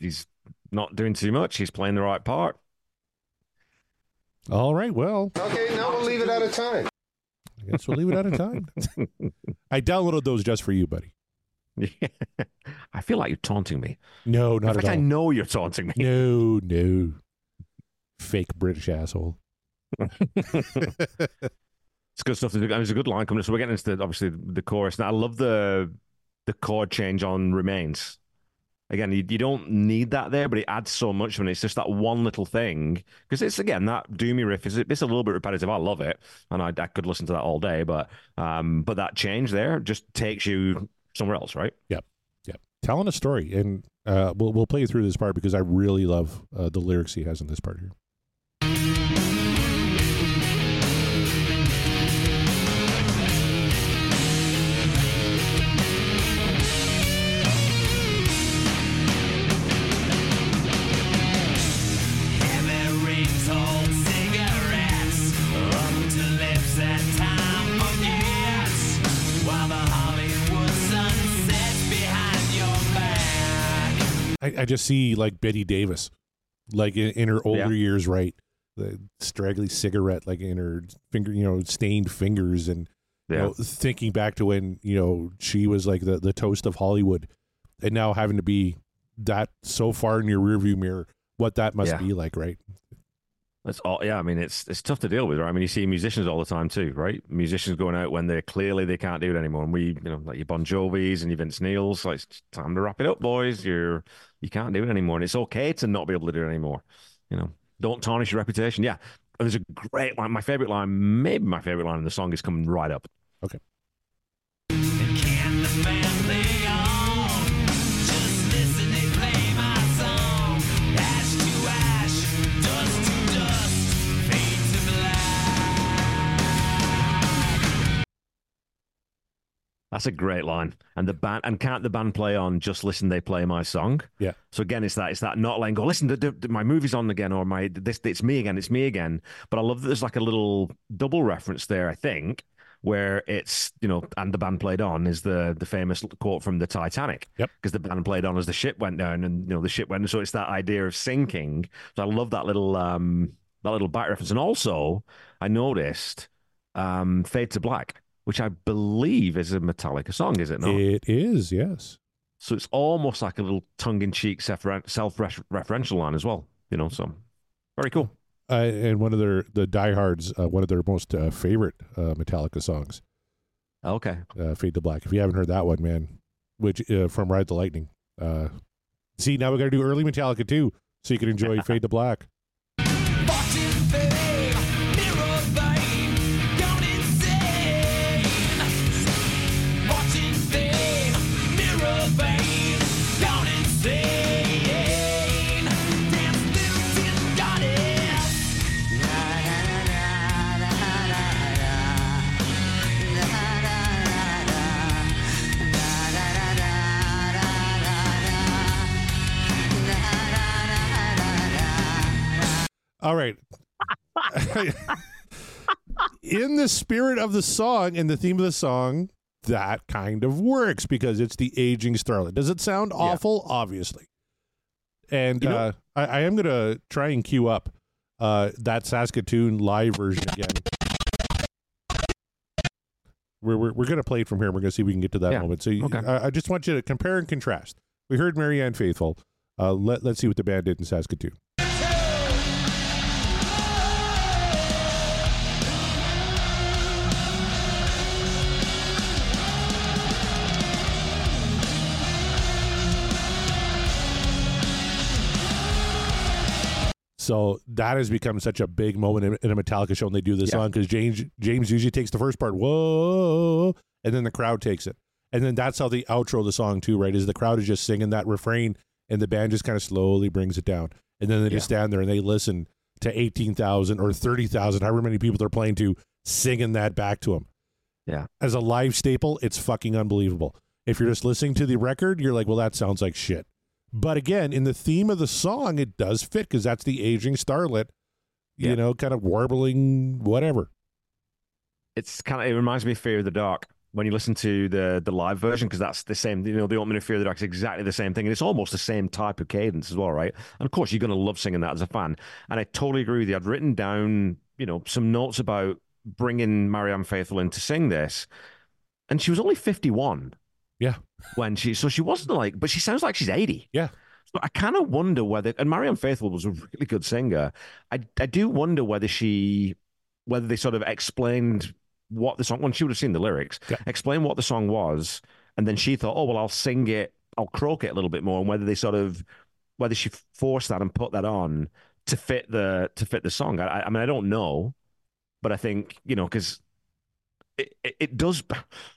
he's not doing too much. He's playing the right part. All right, well, Okay, now we'll leave it out of time. I guess we'll leave it out of time. <laughs> I downloaded those just for you, buddy. <laughs> I feel like you're taunting me. No, In not fact, at I know you're taunting me. No, no. Fake British asshole. <laughs> It's good stuff. it's a good line coming. So we're getting into the, obviously the chorus. And I love the the chord change on "Remains." Again, you, you don't need that there, but it adds so much when it's just that one little thing. Because it's again that doomy riff is it's a little bit repetitive. I love it, and I, I could listen to that all day. But um, but that change there just takes you somewhere else, right? Yep. Yep. Telling a story. And uh, we'll, we'll play through this part because I really love uh, the lyrics he has in this part here. I, just see like Bette Davis, like in, in her older Yeah. years, right? The straggly cigarette, like in her finger, you know, stained fingers, and you know, thinking back to when you know she was like the the toast of Hollywood, and now having to be that so far in your rearview mirror, what that must Yeah. be like, right? That's all. Yeah, I mean, it's it's tough to deal with, right? I mean, you see musicians all the time too, right? Musicians going out when they're clearly they can't do it anymore, and we, you know, like your Bon Jovi's and your Vince Neil's, like it's time to wrap it up, boys. You're you can't do it anymore, and it's okay to not be able to do it anymore. You know, don't tarnish your reputation. Yeah, and there's a great line. My favorite line, maybe my favorite line in the song, is coming right up. Okay. That's a great line. And the band and can't the band play on just listen they play my song? Yeah. So again, it's that it's that not letting go. Listen, the, the, my movie's on again, or my this it's me again, it's me again. But I love that there's like a little double reference there. I think where it's you know and the band played on is the the famous quote from the Titanic. Yep. Because the band played on as the ship went down, and you know the ship went. So it's that idea of sinking. So I love that little um that little back reference. And also, I noticed um Fade to Black, which I believe is a Metallica song, is it not? It is, yes. So it's almost like a little tongue-in-cheek self-referential line as well, you know. So very cool. Uh, and one of their the diehards, uh, one of their most uh, favorite uh, Metallica songs, Okay, uh, "Fade to Black." If you haven't heard that one, man, which uh, from Ride the Lightning. Uh, see, now we got to do early Metallica too, so you can enjoy "Fade to Black." All right. in the spirit of the song and the theme of the song, that kind of works because it's the aging starlet. Does it sound awful? Obviously. And You know- uh, I, I am going to try and cue up uh, that Saskatoon live version again. We're, we're, we're going to play it from here. We're going to see if we can get to that Yeah. moment. So you, Okay. I, I just want you to compare and contrast. We heard Marianne Faithfull. Uh, let, let's see what the band did in Saskatoon. So that has become such a big moment in, in a Metallica show when they do this Yeah. song because James James usually takes the first part, whoa, and then the crowd takes it, and then that's how the outro of the song too, right? Is the crowd is just singing that refrain, and the band just kind of slowly brings it down, and then they just stand there and they listen to eighteen thousand or thirty thousand, however many people they're playing to, singing that back to them. Yeah. As a live staple, it's fucking unbelievable. If you're just listening to the record, you're like, well, that sounds like shit. But again, in the theme of the song, it does fit because that's the aging starlet, you Yeah. know, kind of warbling, whatever. it's kind of it reminds me of Fear of the Dark when you listen to the the live version because that's the same. You know, the opening of Fear of the Dark is exactly the same thing, and it's almost the same type of cadence as well, right? And of course, you're going to love singing that as a fan. And I totally agree with you. I'd written down, you know, some notes about bringing Marianne Faithfull in to sing this, and she was only 51 Yeah. when she so she wasn't like, but she sounds like she's 80. Yeah. So I kind of wonder whether, and Marianne Faithfull was a really good singer. I I do wonder whether she, whether they sort of explained what the song when she would have seen the lyrics, Yeah. explain what the song was, and then she thought, oh well, I'll sing it I'll croak it a little bit more, and whether they sort of whether she forced that and put that on to fit the to fit the song. I, I mean, I don't know, but I think you know because it, it it does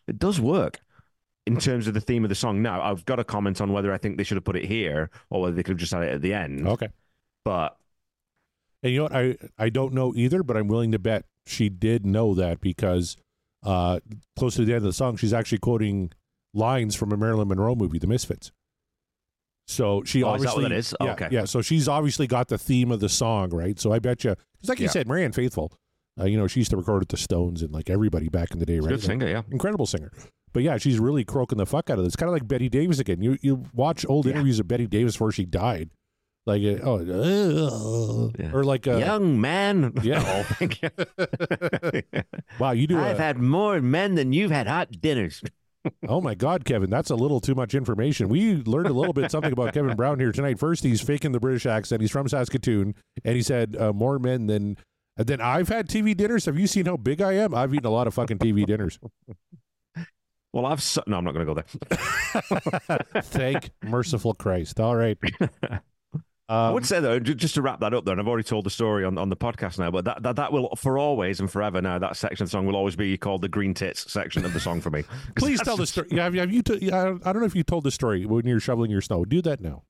it does work in terms of the theme of the song. Now I've got a comment on whether I think they should have put it here or whether they could have just had it at the end. Okay. But And you know what? I I don't know either, but I'm willing to bet she did know that because uh, close to the end of the song, she's actually quoting lines from a Marilyn Monroe movie, The Misfits. So she Oh, is that obviously is? yeah, Okay. yeah. So she's obviously got the theme of the song right. So I bet you, because like you said, Marianne Faithfull, uh, you know, she used to record with the Stones and like everybody back in the day, right? good singer, yeah. incredible singer. But yeah, she's really croaking the fuck out of this. Kind of like Bette Davis again. You you watch old Yeah. interviews of Bette Davis before she died, like uh, oh, uh, or like uh, Young man. <laughs> Yeah. Oh, <laughs> wow, you do. I've A, had more men than you've had hot dinners. <laughs> oh my God, Kevin, that's a little too much information. We learned a little bit something about Kevin Brown here tonight. First, he's faking the British accent. He's from Saskatoon, and he said uh, more men than. Then I've had TV dinners. Have you seen how big I am? I've eaten a lot of fucking TV dinners. Well, I've su- no, I'm not going to go there. <laughs> Thank merciful Christ. All right. <laughs> I Um, would say though, just to wrap that up, though, and I've already told the story on, on the podcast now, but that, that that will for always and forever now. That section of the song will always be called the green tits section of the song for me. <laughs> Please tell the story. Yeah, have you, have you t- yeah, I don't know if you told the story when you're shoveling your snow. Do that now.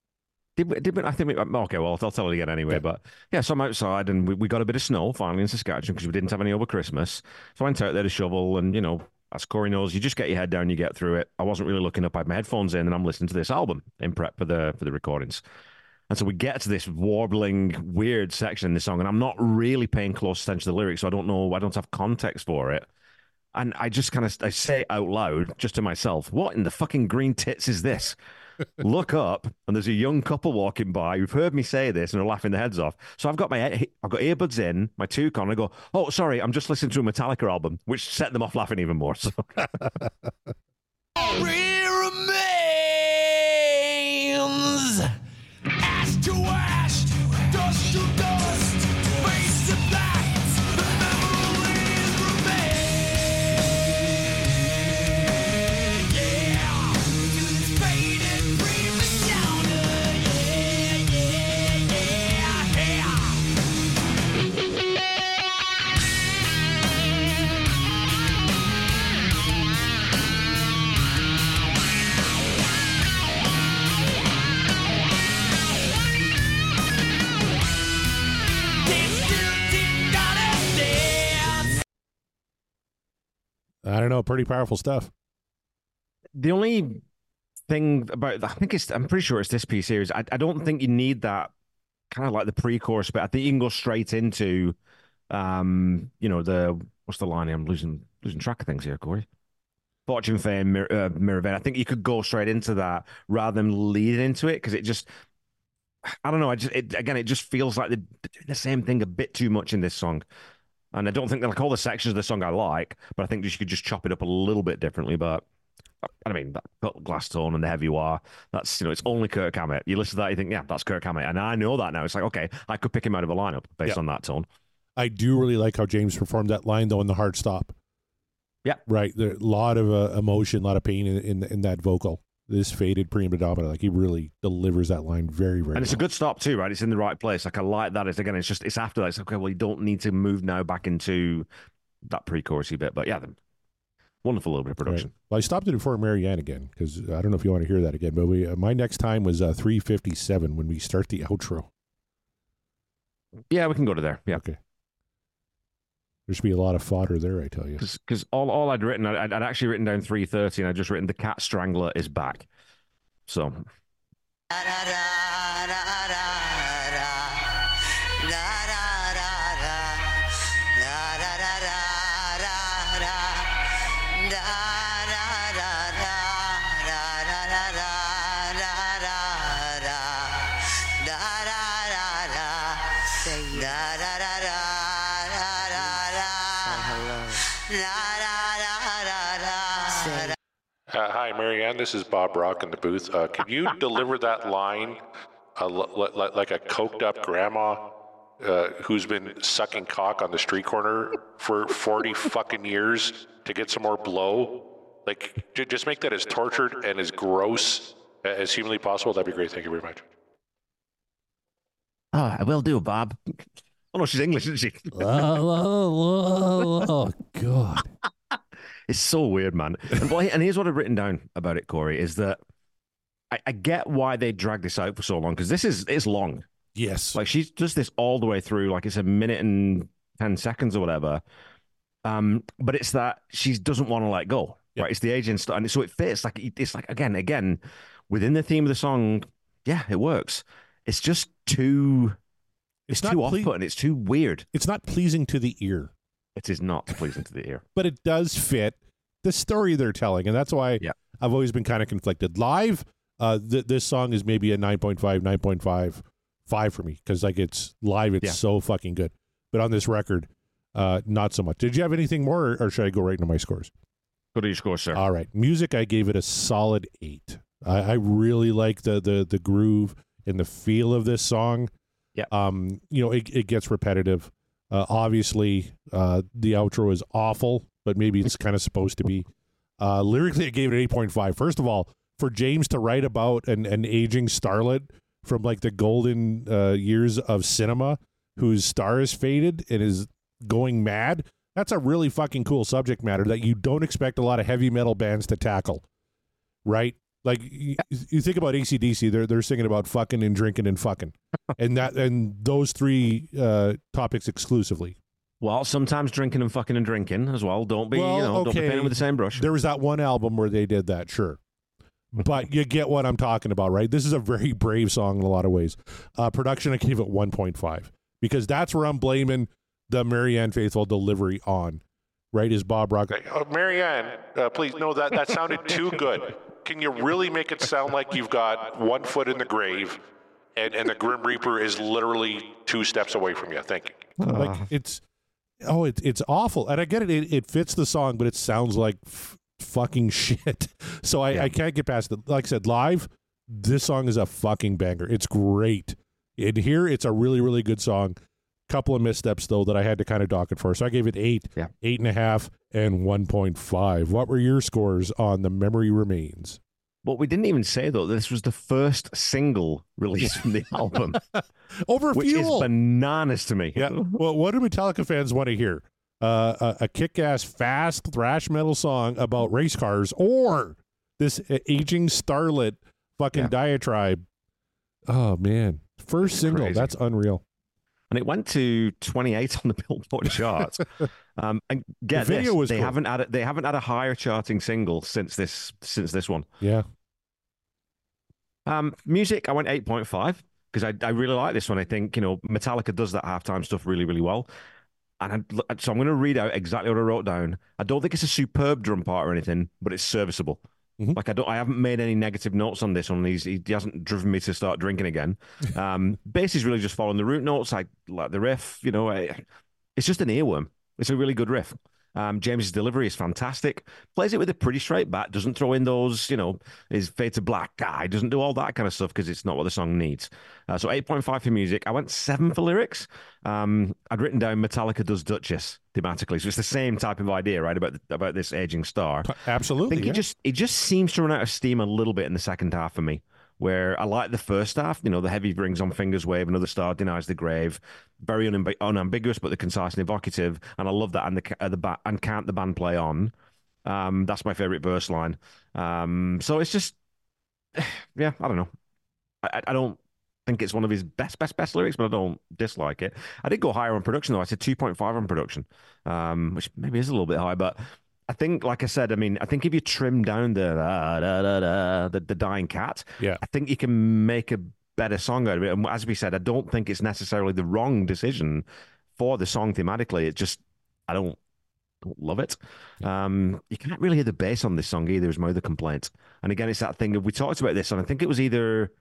Did we, did we, I think we, okay, well, I'll tell it again anyway. Yeah. But yeah, so I'm outside and we, we got a bit of snow finally in Saskatchewan because we didn't have any over Christmas. So I went out there to shovel and, you know, as Corey knows, you just get your head down, you get through it. I wasn't really looking up. I had my headphones in and I'm listening to this album in prep for the for the recordings. And so we get to this warbling, weird section in the song, and I'm not really paying close attention to the lyrics, so I don't know, I don't have context for it. And I just kind of I say out loud, just to myself, "What in the fucking green tits is this?" Look up, and there's a young couple walking by who've heard me say this and are laughing their heads off. So I've got my I've got earbuds in, my two con. I go, "Oh, sorry, I'm just listening to a Metallica album," which set them off laughing even more. So <laughs> I don't know. Pretty powerful stuff. the only thing about I think it's I'm pretty sure it's this piece here is I, I don't think you need that kind of like the pre-chorus but I think you can go straight into um you know the what's the line? I'm losing losing track of things here, Corey. Fortune, fame, Mir- uh. I think you could go straight into that rather than leading into it because it just I don't know. I just it, again, it just feels like they're doing the same thing a bit too much in this song. And I don't think like all the sections of the song I like, but I think you could just chop it up a little bit differently. But I mean, that glass tone and the heavy wire, that's, you know, it's only Kirk Hammett. You listen to that, you think, yeah, that's Kirk Hammett. And I know that now. It's like, okay, I could pick him out of a lineup based Yeah. on that tone. I do really like how James performed that line though in the hard stop. Yeah. Right. There a lot of uh, emotion, a lot of pain in, in in that vocal. This faded prima donna, like he really delivers that line very, very. And it's a good stop too, right? It's in the right place. Like I like that. It's again, it's just it's after that. It's okay. Well, you don't need to move now back into that pre-chorusy bit, but yeah, the wonderful little bit of Right. production. Well, I stopped it before Marianne again because I don't know if you want to hear that again. But we, uh, my next time was uh, three fifty seven when we start the <laughs> outro. Yeah, we can go to there. Yeah, Okay. There should be a lot of fodder there, I tell you. because all, all I'd written, I'd, I'd actually written down three thirty, and I'd just written the cat strangler is back. So Uh, This is Bob Rock in the booth. Uh, can you <laughs> deliver that line uh, l- l- like a coked up grandma uh, who's been sucking cock on the street corner for 40 fucking years to get some more blow? Like, j- just make that as tortured and as gross as humanly possible, that'd be great. Thank you very much. Oh, I will do, Bob. <laughs> Oh no, she's English, isn't she? oh <laughs> God. It's so weird, man. And, and here's what I've written down about it, Corey, is that I, I get why they dragged this out for so long because this is it's long. Yes. Like she does this all the way through, like it's a minute and ten seconds or whatever. Um, but it's that she doesn't want to let go. Yeah. Right? It's the agent stuff, and so it fits. Like it's like again, again, within the theme of the song. Yeah, it works. It's just too. It's, It's too ple- off-putting. It's too weird. It's not pleasing to the ear, It is not pleasing to the ear. <laughs> but it does fit the story they're telling, and that's why Yeah. I've always been kind of conflicted. Live, uh, th- this song is maybe a 9.5, 9.5, 5 for me because like it's live, it's Yeah. so fucking good. But on this record, uh, not so much. Did you have anything more, or, or should I go right into my scores? Go to your score, sir. All right, music. I gave it a solid eight. I, I really like the the the groove and the feel of this song. Yeah. Um. You know, it it gets repetitive. Uh, obviously, uh, the outro is awful, but maybe it's kind of supposed to be. Uh, lyrically, I gave it an eight point five. First of all, for James to write about an an aging starlet from like the golden uh, years of cinema, whose star is faded and is going mad. That's a really fucking cool subject matter that you don't expect a lot of heavy metal bands to tackle, right? Like you, you think about ACDC, they're they're singing about fucking and drinking and fucking, <laughs> and that and those three uh, topics exclusively. Well, sometimes drinking and fucking and drinking as well. Don't be, Well, you know, don't be okay. painted with the same brush. There was that one album where they did that, sure. But you get what I'm talking about, right? This is a very <laughs> brave song in a lot of ways. Uh, production, I gave it 1.5 because that's where I'm blaming the Marianne Faithfull delivery on, right? Is Bob Rock like, oh, Marianne, uh, please, no, that, that sounded too good. Can you really make it sound like you've got one foot in the grave and, and the Grim Reaper is literally two steps away from you? Thank you. like, it's, oh, it, it's awful. And I get it, it, it fits the song, but it sounds like f- fucking <laughs> shit. So I, I can't get past it. Like I said, live, this song is a fucking banger. It's great. In here, it's a really, really good song. Couple of missteps though that I had to kind of dock it for. So I gave it eight, Yeah. eight and a half, and one point five. What were your scores on the Memory Remains? What we didn't even say though this was the first single released from the <laughs> album, Over which fuel. is bananas to me. Yeah. Well, what do Metallica fans want to hear? Uh, a, a kick-ass, fast thrash metal song about race cars, or this aging starlet fucking Yeah. diatribe? Oh man, first single. crazy. That's unreal. And it went to 28 on the <laughs> Billboard chart. um, and get The video this, was they cool. haven't had a, they haven't had a higher charting single since this since this one. Yeah. Um, music, I went 8.5 because I, I really like this one. I think, you know, Metallica does that halftime stuff really, really well. And I, so I'm going to read out exactly what I wrote down. I don't think it's a superb drum part or anything, but it's serviceable. Mhm. Like I don't, I haven't made any negative notes on this one. He's, he hasn't driven me to start drinking again. <laughs> Um, bass is really just following the root notes. I like the riff. You know, I, it's just an earworm. It's a really good riff. Um, James's delivery is fantastic. Plays it with a pretty straight bat. Doesn't throw in those, you know, his fade to black guy. Doesn't do all that kind of stuff because it's not what the song needs. Uh, so 8.5 for music. I went seven for lyrics. Um, I'd written down Metallica does Duchess thematically, so it's the same type of idea, right? About about this aging star. Absolutely. I think yeah. it just it just seems to run out of steam a little bit in the second half for me. Where I like the first half, you know, the heavy rings on fingers wave, another star denies the grave, very unambi- unambiguous but the concise and evocative, and I love that. And the uh, the ba- and can't the band play on? Um, that's my favorite verse line. Um, so it's just, <sighs> yeah, I don't know. I, I- don't think it's one of his best, best, best lyrics, but I don't dislike it. I did go higher on production though. I said two point five on production, um, which maybe is a little bit high, but I think, like I said, I mean, I think if you trim down the da, da, da, the, the dying cat, Yeah. I think you can make a better song out of it. And as we said, I don't think it's necessarily the wrong decision for the song thematically. It just, I don't, don't love it. Um, you can't really hear the bass on this song either. Is my other complaint. And again, it's that thing we talked about this, and I think it was either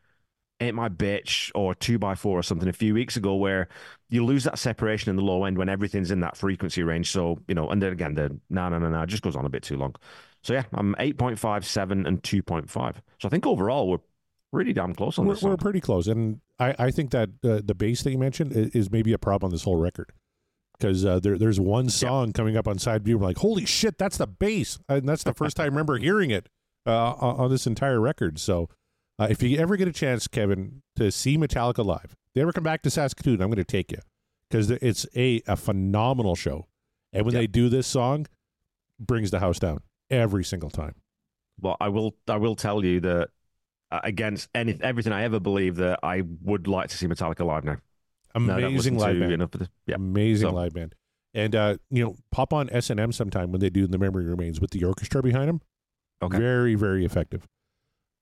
Ain't My Bitch or Two by Four or something a few weeks ago, where you lose that separation in the low end when everything's in that frequency range. So you know, and then again, the no, no, no, no, just goes on a bit too long. So yeah, I'm 8.5, 7, and 2.5. So I think overall we're pretty damn close on we're, this. We're pretty close, and I, I think that uh, the bass that you mentioned is, is maybe a problem on this whole record because uh, there there's one song coming up on side view. We're like, holy shit, that's the bass, and that's the first time I remember hearing it uh, on this entire record. So Uh, if you ever get a chance, Kevin, to see Metallica live, if they ever come back to Saskatoon, I'm going to take you because it's a, a phenomenal show. And when Yep. they do this song, brings the house down every single time. Well, I will. I will tell you that uh, against any everything I ever believed that I would like to see Metallica live now. Amazing listen live band. this. Yeah. Amazing So- live band. And uh, you know, pop on S and M sometime when they do the memory remains with the orchestra behind them. Okay. Very, very effective.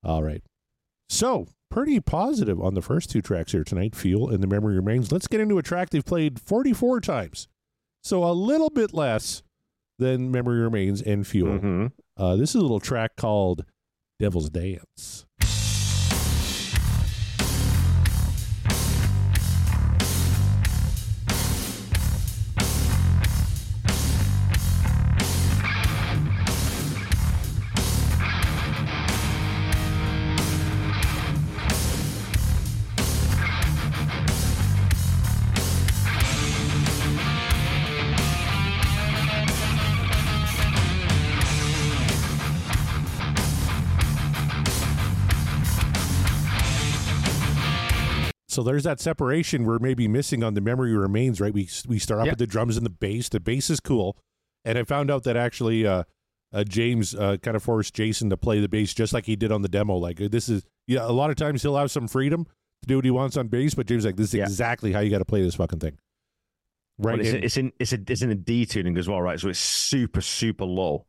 All right. So pretty positive on the first two tracks here tonight, Fuel and the Memory Remains. Let's get into a track they've played 44 times. So a little bit less than Memory Remains and Fuel. Mhm. Uh, this is a little track called Devil's Dance. So there's that separation we're maybe missing on the memory remains, right? We we start off Yeah. with the drums and the bass. The bass is cool, and I found out that actually uh, uh, James uh, kind of forced Jason to play the bass just like he did on the demo. Like uh, this is yeah, a lot of times he'll have some freedom to do what he wants on bass, but James is like this is Yeah. exactly how you got to play this fucking thing, right? Well, it's, And- it's in it's a, it's in a D tuning as well, right? So it's super super low.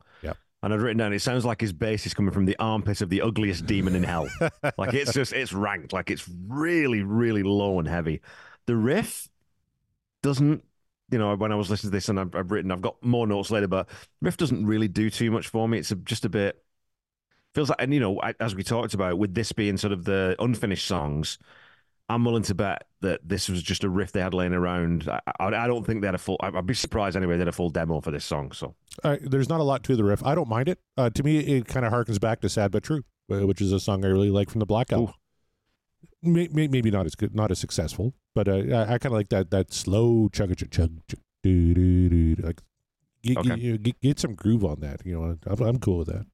And I've written down it sounds like his bass is coming from the armpit of the ugliest demon in hell. <laughs> like it's just it's ranked like it's really really low and heavy. The riff doesn't. You know, when I was listening to this and I've, I've written, I've got more notes later, but riff doesn't really do too much for me. It's a, just a bit feels like, and you know, I- as we talked about, with this being sort of the unfinished songs, I'm willing to bet that this was just a riff they had laying around. I, I, I don't think they had a full. I- I'd be surprised anyway. They had a full demo for this song. So uh, there's not a lot to the riff. I don't mind it. Uh, to me, it kind of harkens back to "Sad but True," which is a song I really like from the Black Album. May, may, maybe not as good, not as successful, but uh, I, I kind of like that that slow chug chug chug chug doo, doo, doo, doo. like get, Okay. get, get, get some groove on that. You know, I'm, I'm cool with that.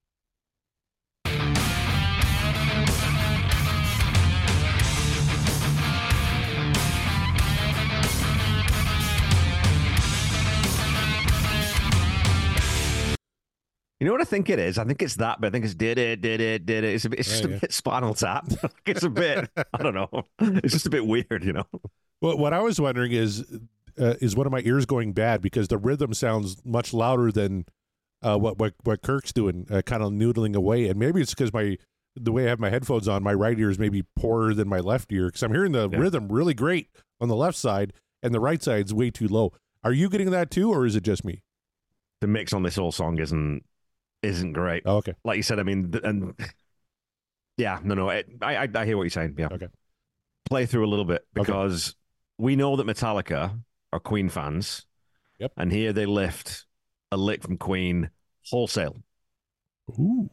You know what I think it is. I think it's that, but I think it's did it, did it, did it. It's a bit. It's just Yeah, a bit Spinal Tap. <laughs> it's a bit. I don't know. It's just a bit weird, you know. Well, what I was wondering is, uh, is one of my ears going bad because the rhythm sounds much louder than uh, what what what Kirk's doing, uh, kind of noodling away, and maybe it's because my the way I have my headphones on, my right ear is maybe poorer than my left ear because I'm hearing the Yeah. rhythm really great on the left side, and the right side's way too low. Are you getting that too, or is it just me? The mix on this whole song isn't isn't great. Oh, okay. Like you said, I mean, th- and yeah, no, no. It, I, I I hear what you're saying. Yeah. Okay. Play through a little bit because we know that Metallica are Queen fans. Yep. And here they lift a lick from Queen wholesale. Ooh.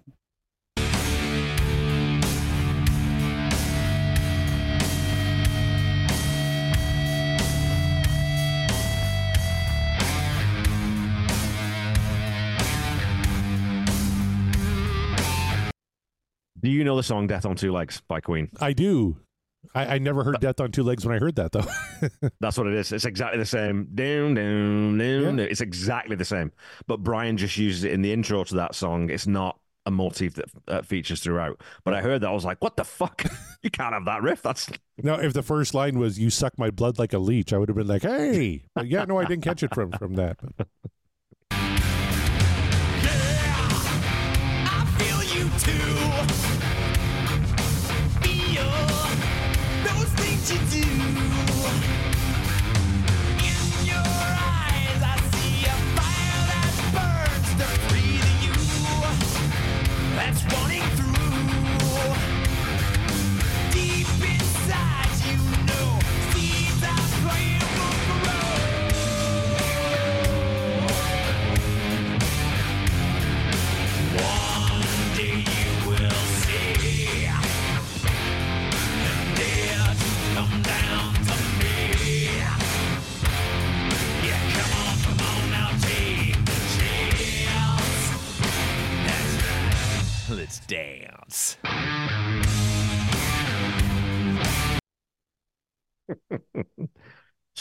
Do you know the song "Death on Two Legs" by Queen? I do. I, I never heard Death on Two Legs when I heard that though. <laughs> That's what it is. It's exactly the same. Down, down, down. Yeah. It's exactly the same. But Brian just uses it in the intro to that song. It's not a motif that uh, features throughout. But I heard that. I was like, what the fuck? <laughs> you can't have that riff. That's now, if the first line was "You suck my blood like a leech," I would have been like, "Hey, but yeah, no, I didn't catch it from from that." <laughs> Yeah, I feel you too.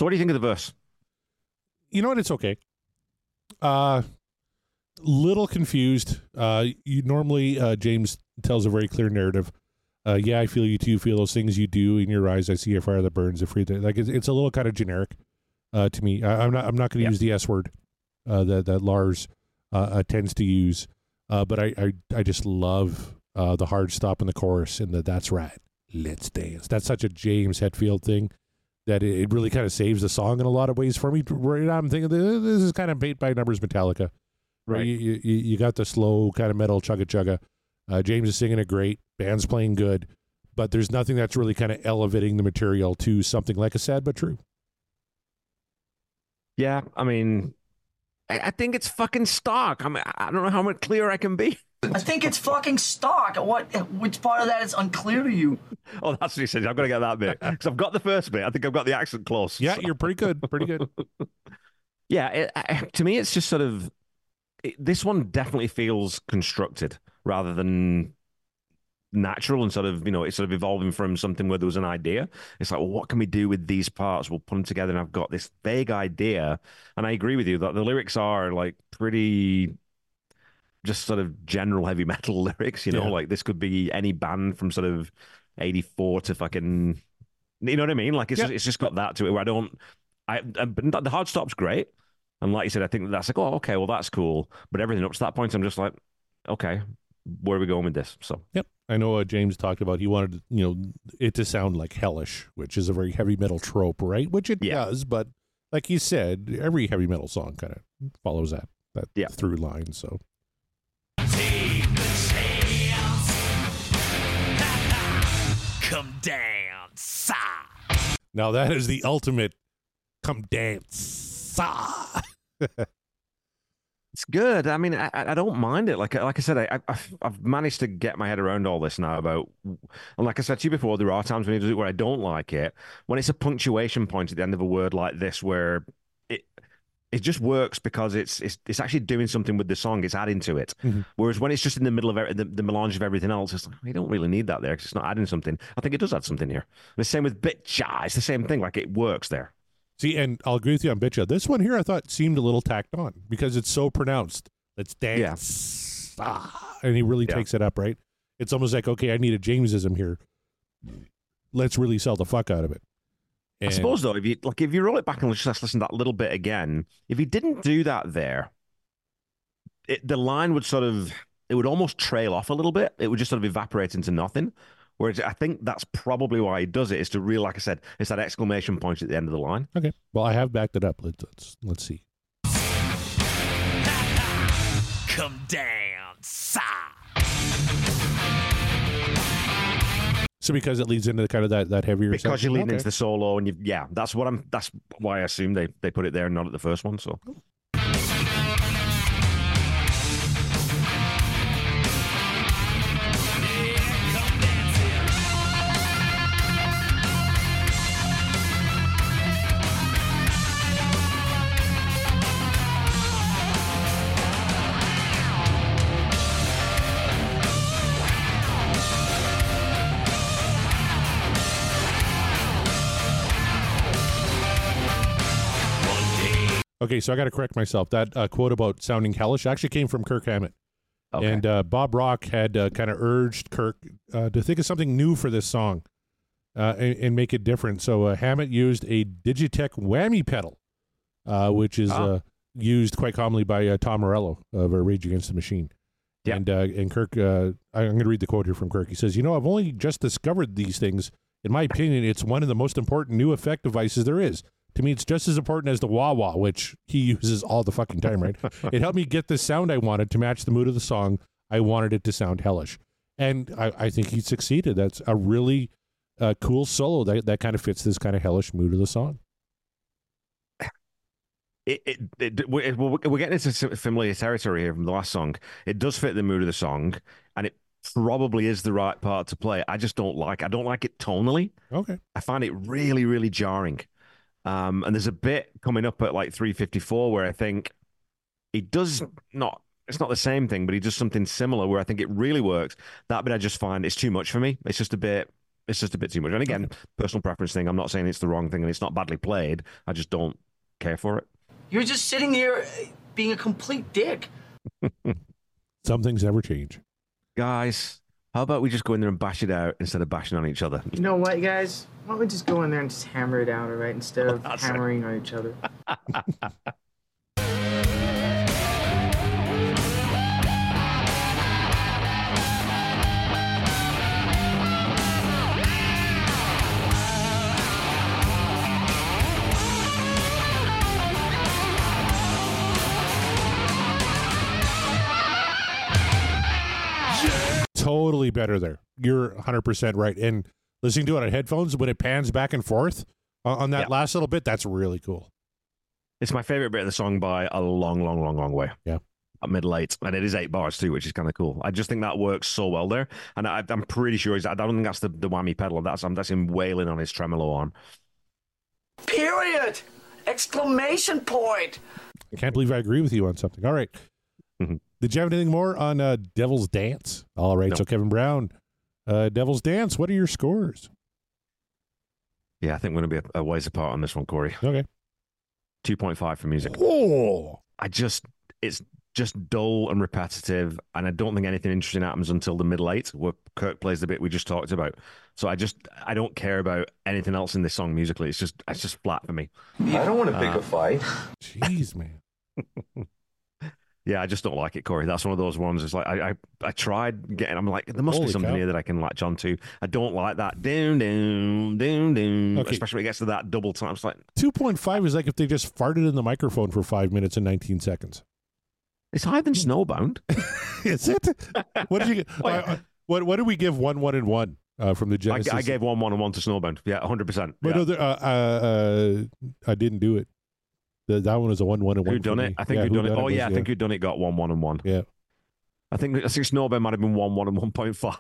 So, what do you think of the verse? you know what? It's okay. Uh, little confused. Uh, you normally uh, James tells a very clear narrative. Uh, yeah, I feel you too. Feel those things you do in your eyes. I see a fire that burns. A free like it's, it's a little kind of generic uh, to me. I, I'm not. I'm not going to Yeah. use the S word uh, that that Lars uh, uh, tends to use. Uh, but I, I I just love uh, the hard stop in the chorus and the that's right. Let's dance. That's such a James Hetfield thing that it, really kind of saves the song in a lot of ways for me. Right now, I'm thinking this is kind of bait by numbers Metallica. Right. You, you, you you got the slow kind of metal chugga chugga. Uh, James is singing it great. Band's playing good, but there's nothing that's really kind of elevating the material to something like a sad but true. Yeah, I mean, I, I think it's fucking stock. I mean, I don't know how much clearer I can be. <laughs> I think it's fucking stock. What? Which part of that is unclear to you? <laughs> Oh, that's what he said. I've got to get that bit because I've got the first bit. I think I've got the accent close. Yeah, So- you're pretty good. Pretty good. <laughs> yeah. It, I, to me, it's just sort of it, this one definitely feels constructed rather than natural and sort of you know it's sort of evolving from something where there was an idea it's like well what can we do with these parts we'll put them together and i've got this vague idea and i agree with you that the lyrics are like pretty just sort of general heavy <laughs> metal lyrics you know Yeah. like this could be any band from sort of 84 to fucking you know what i mean like it's Yeah. just, it's just got that to it where i don't i, I the hard stop's great and like you said i think that's like oh okay well that's cool but everything up to that point i'm just like okay where are we going with this so Yep. I know uh, James talked about he wanted you know it to sound like hellish, which is a very heavy metal trope, right? Which it Yeah. does, but like you said, every heavy metal song kind of follows that that Yeah. through line. So Come down, sigh. now that is the ultimate come dance. <laughs> It's good. I mean, I, I I don't mind it. Like like I said, I, I've, I've managed to get my head around all this now. About and like I said to you before, there are times when he does it where I don't like it. When it's a punctuation point at the end of a word like this, where it just works because it's it's it's actually doing something with the song. It's adding to it. Mhm. Whereas when it's just in the middle of every, the, the melange of everything else, it's like you don't really need that there because it's not adding something. I think it does add something here. The same with bitcha. It's the same thing. Like it works there. See, and I'll agree with you on Bitcha. This one here I thought seemed a little tacked on because it's so pronounced. Let's dance. Ah, and he really Yeah. takes it up, right? It's almost like, okay, I need a Jamesism here. Let's really sell the fuck out of it. I suppose though, if you like, if you roll it back and just listen to that little bit again, if he didn't do that there, it, the line would sort of, it would almost trail off a little bit. It would just sort of evaporate into nothing. Whereas I think that's probably why he does it is to real, like I said, it's that exclamation point at the end of the line. Okay. Well, I have backed it up. Let's let's, let's see. Come down, sigh. So because it leads into the kind of that that heavier Because section? you're leading Okay. into the solo, and you, yeah, that's what I'm. That's why I assume they they put it there, and not at the first one. So Okay, so I got to correct myself. That uh, quote about sounding hellish actually came from Kirk Hammett. okay. And uh, Bob Rock had uh, kind of urged Kirk uh, to think of something new for this song uh, and, and make it different. So uh, Hammett used a Digitech whammy pedal, uh, which is Ah. uh, used quite commonly by uh, Tom Morello of Rage Against the Machine. And uh, and Kirk, uh, I'm going to read the quote here from Kirk. He says, "You know, I've only just discovered these things. In my opinion, it's one of the most important new effect devices there is. To me, it's just as important as the wah wah, which he uses all the fucking time, right? <laughs> it helped me get the sound I wanted to match the mood of the song. I wanted it to sound hellish, and I, I think he succeeded. That's a really uh, cool solo that that kind of fits this kind of hellish mood of the song. it, it, it we're, we're getting into familiar territory here from the last song. It does fit the mood of the song, and it probably is the right part to play. I just don't like. I don't like it tonally. Okay, I find it really, really jarring. Um, and there's a bit coming up at like 354 where I think he does not. It's not the same thing, but he does something similar where I think it really works. That bit I just find it's too much for me. It's just a bit. It's just a bit too much. And again, personal preference thing. I'm not saying it's the wrong thing and it's not badly played. I just don't care for it. You're just sitting here uh, being a complete dick. <laughs> Some things never change. Guys, how about we just go in there and bash it out instead of bashing on each other? You know what, guys? Why don't we just go in there and just hammer it out, all right? Instead of <laughs> hammering on each other. <laughs> Totally better there. You're 100% right. And listening to it on headphones, when it pans back and forth on, on that Yeah. last little bit, that's really cool. It's my favorite bit of the song by a long, long, long, long way. Yeah. At middle eight, and it is eight bars too, which is kind of cool. I just think that works so well there, and I, I'm pretty sure he's. I don't think that's the, the whammy pedal. That's um, that's him wailing on his tremolo arm. Period. Exclamation point. I can't believe I agree with you on something. All right. Did you have anything more on uh, Devil's Dance? All right. No. So, Kevin Brown, uh, Devil's Dance, what are your scores? Yeah, I think we're going to be a, a ways apart on this one, Corey. Okay. Two point five for music. Oh, I just it's just dull and repetitive, and I don't think anything interesting happens until the middle eight, where Kirk plays the bit we just talked about. So I just I don't care about anything else in this song musically. It's just it's just flat for me. I don't want to pick Uh, a fight. jeez, man. <laughs> Yeah, I just don't like it, Corey. That's one of those ones. It's like I I, I tried getting. I'm like there must Holy be something cow. here that I can latch onto. I don't like that doom doom doom doom. Okay. Especially when it gets to that double time. It's like 2.5 is like if they just farted in the microphone for five minutes and 19 seconds. it's higher than Snowbound. <laughs> Is it? What did you get? Wait. uh, what, what did we give one, one, and one uh, from the I, Genesis? I gave one one and one to Snowbound. Yeah, hundred percent. But no, there- uh, uh, uh, I didn't do it. The, that one was a one, one, and one. Who done it? I think Yeah, who done it. Oh was, yeah, I think who done it got one one and one. Yeah. I think I think Snowbound might have been one one and one point five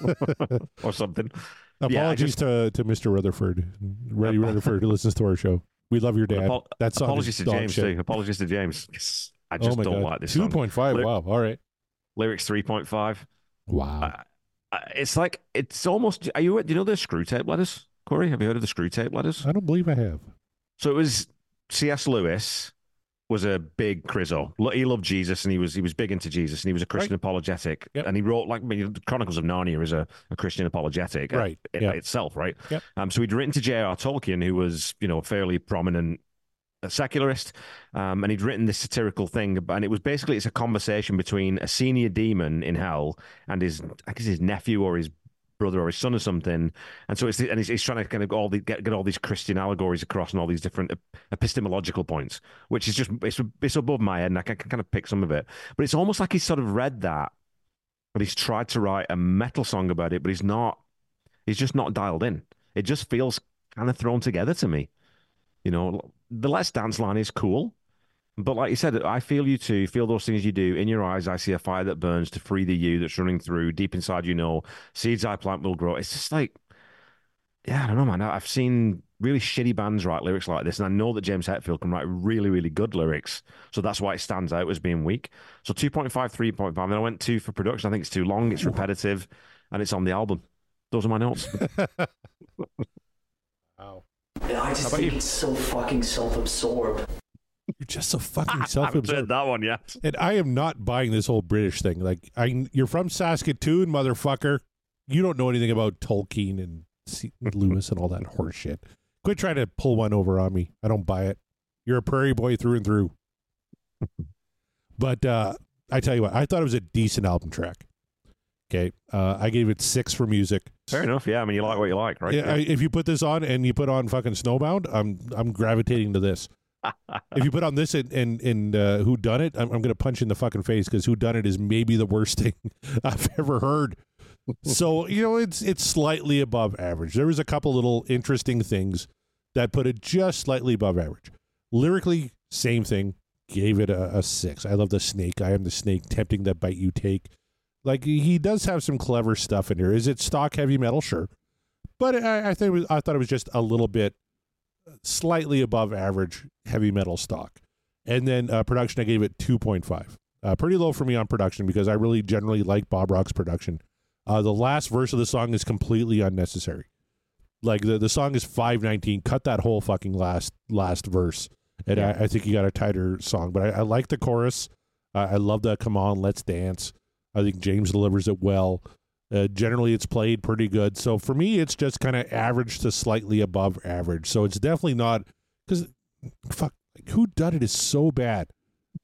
<laughs> or something. Apologies just- to, to Mr. Rutherford, Reddy Rutherford, who listens to our show. We love your dad. Apo- That song apologies to James shit. too. Apologies to James. Yes, I Oh just my don't God. like this. Two point five. song. point five. Lyric- Wow. All right. Lyrics three point five. Wow. Uh, it's like it's almost. Are you? Do you know the Screwtape Letters, Corey? Have you heard of the Screwtape Letters? I don't believe I have. So it was C.S. Lewis was a big Chriso. He loved Jesus and he was he was big into Jesus and he was a Christian apologetic. Yep. And he wrote like I mean, the Chronicles of Narnia is a, a Christian apologetic uh, Right. Yeah. itself, right? Yep. Um, so he'd written to J.R. Tolkien, who was you know a fairly prominent uh, secularist, um, and he'd written this satirical thing, and it was basically it's a conversation between a senior demon in hell and his I guess his nephew or his brother or his son or something. And so it's and he's, he's trying to kind of all the, get get all these Christian allegories across and all these different epistemological points, which is just it's it's above my head, and I can, can kind of pick some of it. But it's almost like he's sort of read that, but he's tried to write a metal song about it, but he's not. He's just not dialed in. It just feels kind of thrown together to me. You know, the Let's Dance line is cool. But like you said, I feel you too. Feel those things you do. In your eyes, I see a fire that burns to free the you that's running through. Deep inside, you know, seeds I plant will grow. It's just like, yeah, I don't know, man. I- I've seen really shitty bands write lyrics like this, and I know that James Hetfield can write really, really good lyrics. So that's why it stands out as being weak. So 2.5, 3.5. Then I went two for production. I think it's too long, it's repetitive, and it's on the album. Those are my notes. <laughs> Wow. I just think you? he's so fucking self-absorbed. You're just so fucking <laughs> self-absorbed. that one yet. And I am not buying this whole British thing. Like, I, you're from Saskatoon, motherfucker. You don't know anything about Tolkien and C- Lewis and all that horse shit. Quit trying to pull one over on me. I don't buy it. You're a prairie boy through and through. <laughs> but uh, I tell you what, I thought it was a decent album track. Okay, uh, I gave it six for music. Fair enough. Yeah, I mean, you like what you like, right? Yeah, I, if you put this on and you put on fucking Snowbound, I'm I'm gravitating to this. If you put on this and and, and uh, Who Done It, I'm, I'm gonna punch you in the fucking face because Who Done It is maybe the worst <laughs> thing I've ever heard. so you know it's it's slightly above average. There was a couple little interesting things that put it just slightly above average. Lyrically, same thing. Gave it a, a six. I love the snake. I am the snake, tempting that bite you take. Like he does have some clever stuff in here. Is it stock heavy metal? Sure, but I, I think was, I thought it was just a little bit slightly above average heavy metal stock. And then uh, production, I gave it two point five. Uh, pretty low for me on production because I really generally like Bob Rock's production. Uh, the last verse of the song is completely unnecessary. Like the, the song is five nineteen. Cut that whole fucking last last verse, and Yeah. I, I think you got a tighter song. But I, I like the chorus. I I love the "Come on, let's dance." I think James delivers it well. Uh, generally, it's played pretty good. So for me, it's just kind of average to slightly above average. So it's definitely not because fuck, like, who done it is so bad.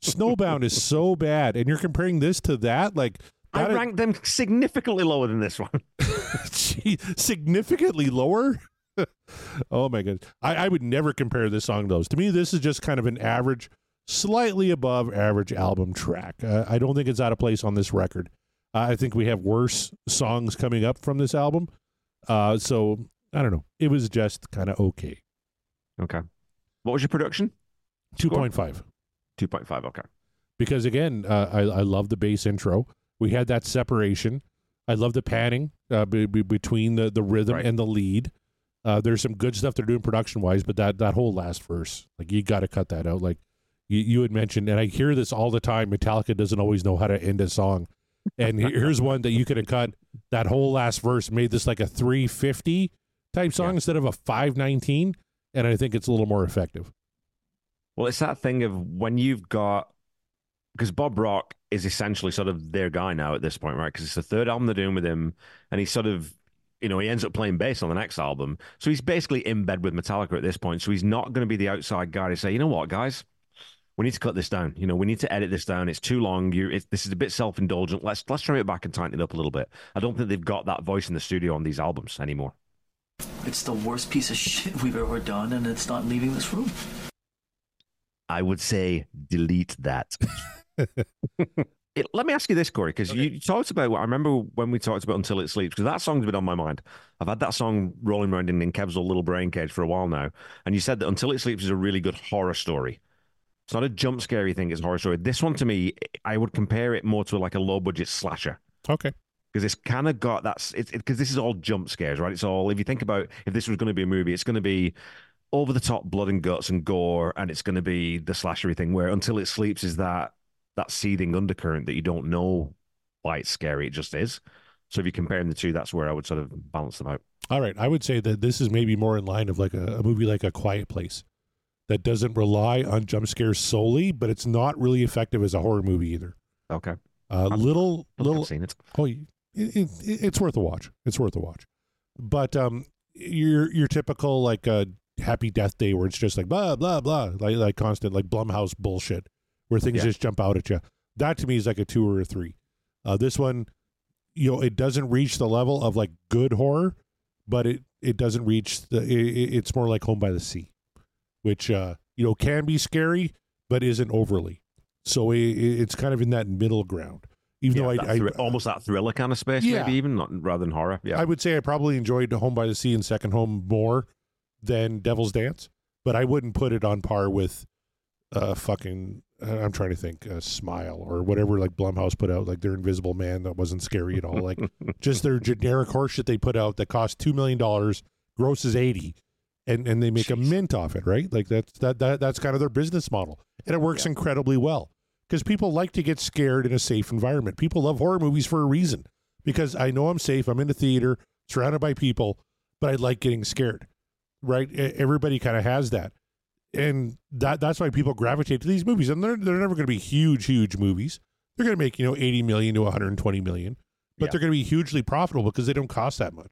Snowbound is so bad, and you're comparing this to that, like I that is- ranked them significantly lower than this one. <laughs> Gee, significantly lower. <laughs> oh my god, I, I would never compare this song to those. To me, this is just kind of an average, slightly above average album track. Uh, I don't think it's out of place on this record. Uh, I think we have worse songs coming up from this album. Uh, so I don't know. It was just kind of okay. Okay. What was your production? Two point five. Two point five. Okay. because again, uh, I I love the bass intro. We had that separation. I love the panning uh, be, be, between the the rhythm Right. and the lead. Uh, there's some good stuff they're doing production wise, but that that whole last verse, like you got to cut that out. Like you, you had mentioned, and I hear this all the time. Metallica doesn't always know how to end a song, and here's one that you could have cut. That whole last verse made this like a 350 type song Yeah. instead of a 519, and I think it's a little more effective. Well, it's that thing of when you've got because Bob Rock is essentially sort of their guy now at this point, right? Because it's the third album they're doing with him, and he's sort of, you know, he ends up playing bass on the next album, so he's basically in bed with Metallica at this point. So he's not going to be the outside guy to say, you know what, guys, we need to cut this down. You know, we need to edit this down. It's too long. You, it's, this is a bit self indulgent. Let's let's trim it back and tighten it up a little bit. I don't think they've got that voice in the studio on these albums anymore. It's the worst piece of shit we've ever done, and it's not leaving this room. I would say delete that. <laughs> <laughs> It- let me ask you this, Corey, because you talked about. I remember when we talked about "Until It Sleeps" because that song's been on my mind. I've had that song rolling around in, in Kev's little brain cage for a while now, and you said that "Until It Sleeps" is a really good horror story. It's not a jump scary thing; it's a horror story. This one, to me, I would compare it more to like a low budget slasher Okay. because it's kind of got that's it's because this is all jump scares, right? It's all if you think about if this was going to be a movie, it's going to be over the top blood and guts and gore, and it's going to be the slashery thing. Where until it sleeps is that that seething undercurrent that you don't know why it's scary, it just is. So if you're comparing the two, that's where I would sort of balance them out. All right, I would say that this is maybe more in line of like a, a movie like A Quiet Place that doesn't rely on jump scares solely, but it's not really effective as a horror movie either. Okay, Uh, little little seen it. oh, it, it, it's worth a watch. It's worth a watch. But um, your your typical like uh, Happy Death Day where it's just like blah blah blah like like constant like Blumhouse bullshit where things Yeah. just jump out at you. That to me is like a two or a three. Uh, this one, you know, it doesn't reach the level of like good horror, but it it doesn't reach the. It- it's more like Home by the Sea, which uh, you know can be scary, but isn't overly. So it, it's kind of in that middle ground. Even Yeah, though I, thri- I almost that thriller kind of space, Yeah. maybe even not rather than horror. Yeah, I would say I probably enjoyed Home by the Sea and Second Home more than Devil's Dance, but I wouldn't put it on par with uh fucking uh, I'm trying to think uh, Smile or whatever like Blumhouse put out like their Invisible Man that wasn't scary at all like <laughs> just their generic horseshit they put out that cost 2 million dollars grosses 80 and and they make a mint off it right? Like that's that, that that's kind of their business model. And it works incredibly well. Because people like to get scared in a safe environment. People love horror movies for a reason. Because I know I'm safe I'm in a theater surrounded by people but I like getting scared right? Everybody kind of has that. And that that's why people gravitate to these movies. And they're they're never going to be huge huge movies. They're going to make you know 80 million to 120 million but Yeah. they're going to be hugely profitable because they don't cost that much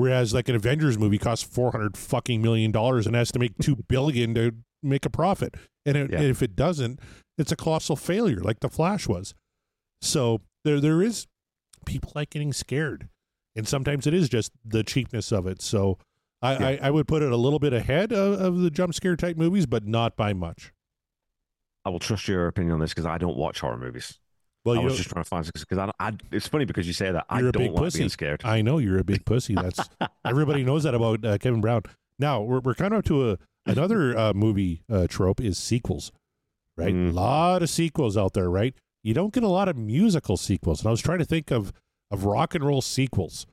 whereas like an avengers movie costs 400 fucking million dollars and has to make 2 billion to make a profit and, it, Yeah. and if it doesn't it's a colossal failure like the flash was so there there is people like getting scared and sometimes it is just the cheapness of it so I, Yeah. I, I would put it a little bit ahead of, of the jump scare type movies, but not by much. I will trust your opinion on this because I don't watch horror movies. Well, I was just trying to find because I, I, it's funny because you say that I don't big like pussy. being scared. I know you're a big pussy. That's <laughs> everybody knows that about uh, Kevin Brown. Now we're we're kind of up to a another uh, movie uh, trope is sequels, right? Mm. A lot of sequels out there, right? You don't get a lot of musical sequels, and I was trying to think of of rock and roll sequels.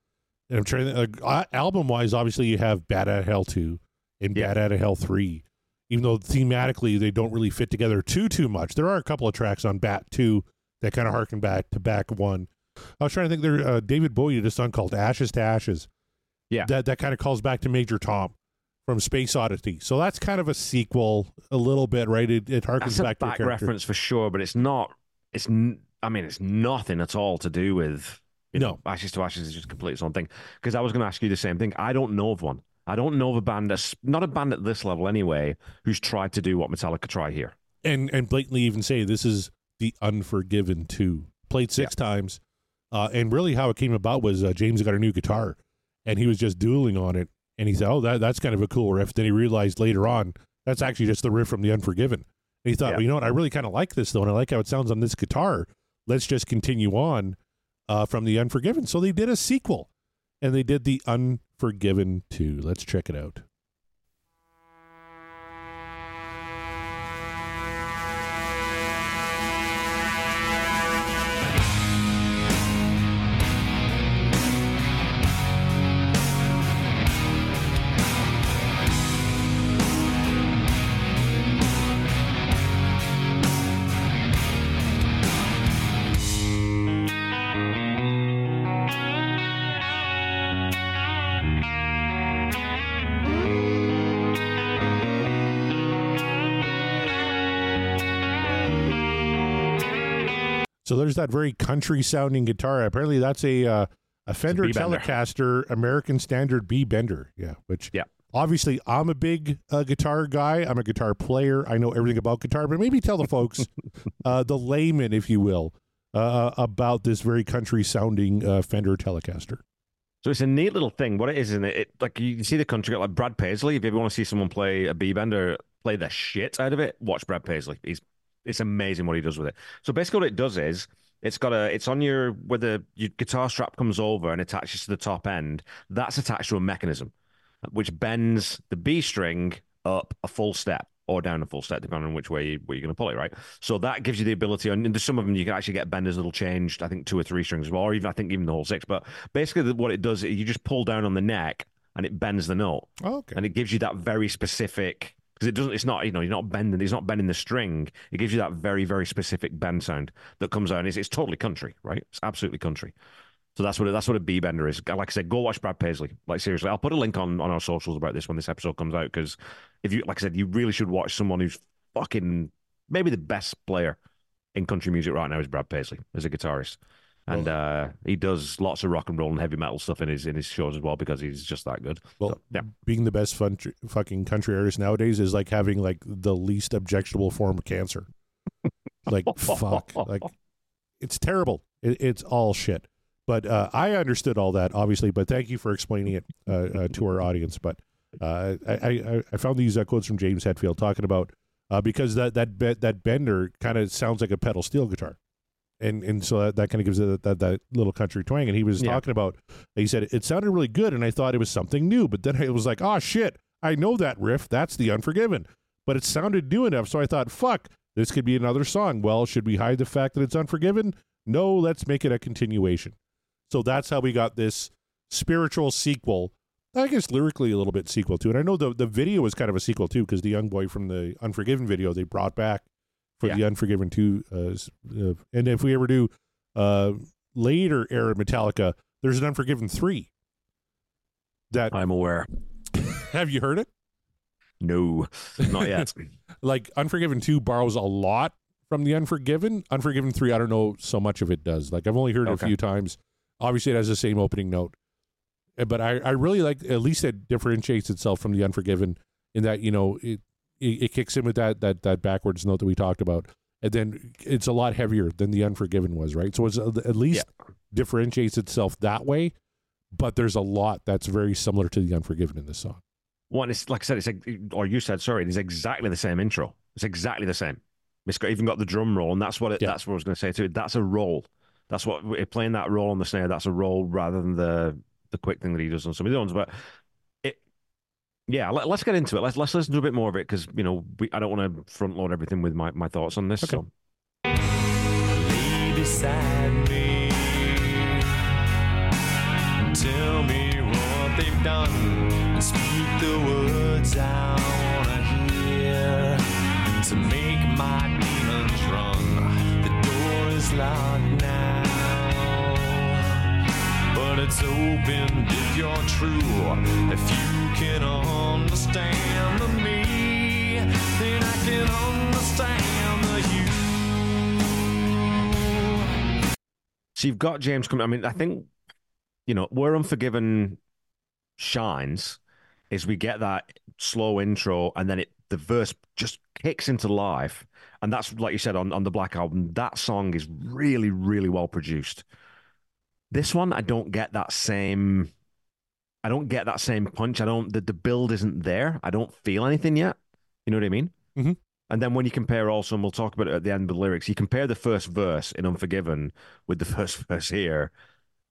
And I'm trying to uh, album wise, obviously you have Bat Out of Hell two and Yeah. Bat Out of Hell three. Even though thematically they don't really fit together too too much, there are a couple of tracks on Bat two that kind of harken back to Back one. I was trying to think. There, uh, David Bowie did a song called "Ashes to Ashes." Yeah. that that kind of calls back to Major Tom from Space Oddity. So that's kind of a sequel, a little bit, right? It, it harkens That's a back to back character. reference for sure, but it's not. It's. I mean, it's nothing at all to do with. You know, Ashes to Ashes is just completely its own thing. Because I was going to ask you the same thing. I don't know of one. I don't know of a band that's not a band at this level anyway who's tried to do what Metallica try here. and and blatantly even say this is the Unforgiven two. Played six times, uh, and really how it came about was uh, James got a new guitar, and he was just dueling on it, and he said, "Oh, that that's kind of a cool riff." Then he realized later on that's actually just the riff from the Unforgiven. And he thought, Yeah. well, you know what? I really kind of like this though, and I like how it sounds on this guitar. Let's just continue on uh, from the Unforgiven. So they did a sequel, and they did the Unforgiven two. Let's check it out. So there's that very country sounding guitar. Apparently, that's a uh, a Fender B-bender. Telecaster American Standard B Bender. Yeah, which Yeah. obviously I'm a big uh, guitar guy. I'm a guitar player. I know everything about guitar, but maybe tell the folks, <laughs> uh, the layman, if you will, uh, about this very country sounding uh, Fender Telecaster. So it's a neat little thing. What it is, isn't it? it like you can see the country like Brad Paisley. If you ever want to see someone play a B bender, play the shit out of it, watch Brad Paisley. He's it's amazing what he does with it. So basically, what it does is it's got a it's on your where the your guitar strap comes over and attaches to the top end. That's attached to a mechanism which bends the B string up a full step or down a full step, depending on which way you, where you're going to pull it, right? So that gives you the ability, and there's some of them you can actually get benders that'll change, I think two or three strings well, or even I think even the whole six. But basically, what it does, you just pull down on the neck and it bends the note, Oh, okay. and it gives you that very specific. Because it doesn't, it's not, you know, you're not bending, it's not bending the string. It gives you that very, very specific bend sound that comes out. And it's, it's totally country, right? It's absolutely country. So that's what that's what a B bender is. Like I said, go watch Brad Paisley. Like seriously, I'll put a link on on our socials about this when this episode comes out because if you like I said, you really should watch someone who's fucking maybe the best player in country music right now is Brad Paisley as a guitarist, and uh, he does lots of rock and roll and heavy metal stuff in his in his shows as well because he's just that good. Well, So, yeah, being the best fun, fucking country artist nowadays is like having like the least objectionable form of cancer. <laughs> Like fuck, like it's terrible. It, it's all shit. But uh, I understood all that obviously. But thank you for explaining it uh, uh, to our audience. But uh, I, I I found these uh, quotes from James Hetfield talking about uh, because that that be- that bender kind of sounds like a pedal steel guitar. And and so that, that kind of gives it that, that, that little country twang. And he was Yeah. talking about, he said, it sounded really good. And I thought it was something new. But then <laughs> I was like, oh, shit, I know that riff. That's the Unforgiven. But it sounded new enough. So I thought, fuck, this could be another song. Well, should we hide the fact that it's Unforgiven? No, let's make it a continuation. So that's how we got this spiritual sequel. I guess lyrically a little bit sequel to it. I know the the video was kind of a sequel too because the young boy from the Unforgiven video they brought back for the Unforgiven two. Uh, uh, and if we ever do uh, later era Metallica, there's an Unforgiven three. That I'm aware. <laughs> have you heard it? No, not yet. <laughs> like Unforgiven 2 borrows a lot from the Unforgiven. Unforgiven 3, I don't know so much of it does. Like I've only heard it a few times. Obviously, it has the same opening note. Uh, But I, I really like at least it differentiates itself from the Unforgiven in that, you know, it it, it kicks in with that that that backwards note that we talked about. And then it's a lot heavier than the Unforgiven was, right? So it's uh, at least differentiates itself that way. But there's a lot that's very similar to the Unforgiven in this song. One, it's like I said, it's ex- or you said, sorry, it's exactly the same intro. It's exactly the same. It's got even got the drum roll, and that's what it, Yeah. that's what I was going to say too. That's a roll. That's what playing that roll on the snare. That's a roll rather than the the quick thing that he does on some of the ones. But yeah, let, us get into it. Let's let's listen to a bit more of it because you know we, I don't want to front load everything with my, my thoughts on this. So Lay beside me. Tell me what they've done and speak the words I wanna hear. To make my demons run, the door is locked now. Open if you're true. If you can understand the me, then I can understand the you. So you've got James coming. I mean, I think you know where Unforgiven shines is we get that slow intro and then it the verse just kicks into life, and that's like you said on on the Black album. That song is really really well produced. This one, I don't get that same. I don't get that same punch. I don't. The, the build isn't there. I don't feel anything yet. You know what I mean? Mhm. And then when you compare also, and we'll talk about it at the end of the lyrics, you compare the first verse in Unforgiven with the <laughs> first verse here,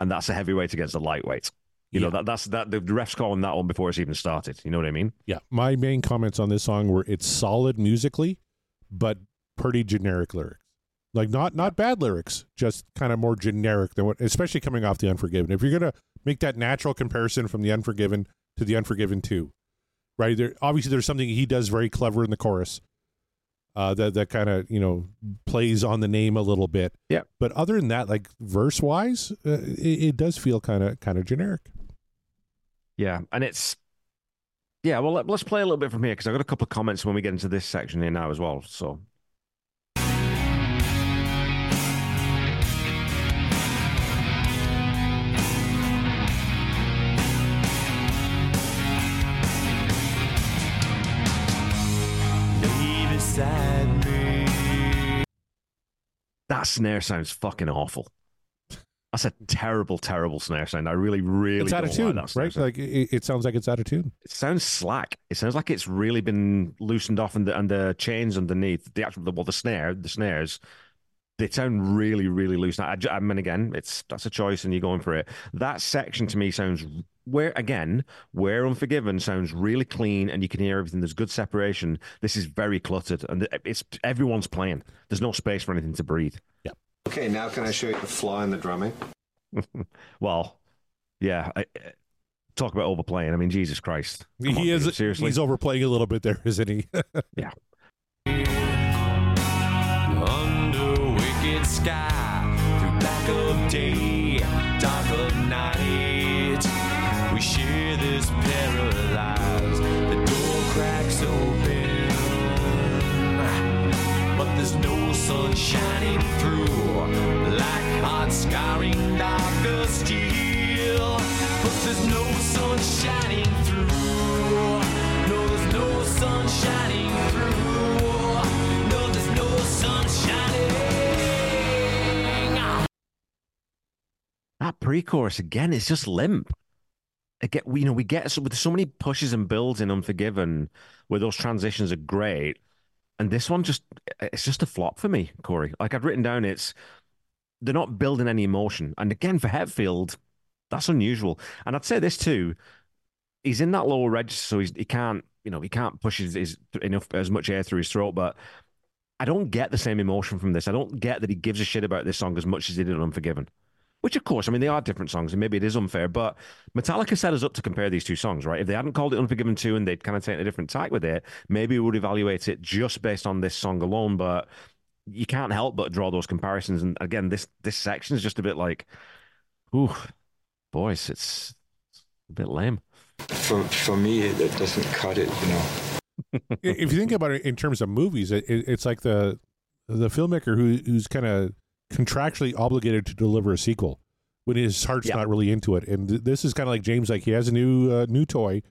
and that's a heavyweight against a lightweight. You know, that that's that the refs calling that one before it's even started. You know what I mean? Yeah, my main comments on this song were it's solid musically, but pretty generic lyrics. Like not not bad lyrics, just kind of more generic than what, especially coming off the Unforgiven. If you're gonna make that natural comparison from the Unforgiven to the Unforgiven Two, right? There obviously there's something he does very clever in the chorus. Uh, that that kind of you know plays on the name a little bit. Yeah. But other than that, like verse wise, uh, it, it does feel kind of kind of generic. Yeah, and it's yeah. Well, let, us play a little bit from here because I got a couple of comments when we get into this section here now as well. So Lay beside me. that snare sounds fucking awful. That's a terrible, terrible snare sound. I really, really it's out don't of tune, like that right? sound. Like it, it sounds like it's out of tune. it sounds slack. It sounds like it's really been loosened off, and the and the chains underneath the actual well, the snare, the snares, they sound really, really loose. I, I mean, again, it's that's a choice, and you're going for it. That section to me sounds where again, where Unforgiven sounds really clean, and you can hear everything. There's good separation. This is very cluttered, and it's everyone's playing. There's no space for anything to breathe. Yeah. Okay, now can I show you the flaw in the drumming? <laughs> Well, yeah. I, I- talk about overplaying. I mean, Jesus Christ. Come on, he is dude, seriously. He's overplaying a little bit there, isn't he? <laughs> yeah. Under wicked sky, through black of day, shining through, like hot scarring darker steel. But there's no sun shining through. No, there's no sun shining through. No, there's no sun shining. that pre-chorus again is just limp again we you know we get so with so many pushes and builds in unforgiven where those transitions are great and this one just it's just a flop for me corey. Like i've written down it's they're not building any emotion. And again for hetfield that's unusual. And i'd say this too he's in that lower register so he can't you know he can't push his, his enough as much air through his throat but i don't get the same emotion from this. I don't get that he gives a shit about this song as much as he did on unforgiven which, of course, I mean, they are different songs, and maybe it is unfair, but Metallica set us up to compare these two songs, right? If they hadn't called it Unforgiven 2 and they'd kind of taken a different tack with it, maybe we would evaluate it just based on this song alone, but you can't help but draw those comparisons. And again, this this section is just a bit like, ooh, boys, it's a bit lame. For for me, it, it doesn't cut it. You know. if you think about it in terms of movies, it, it, it's like the the filmmaker who who's kind of contractually obligated to deliver a sequel when his heart's not really into it. And th- this is kind of like James, like he has a new uh, new toy,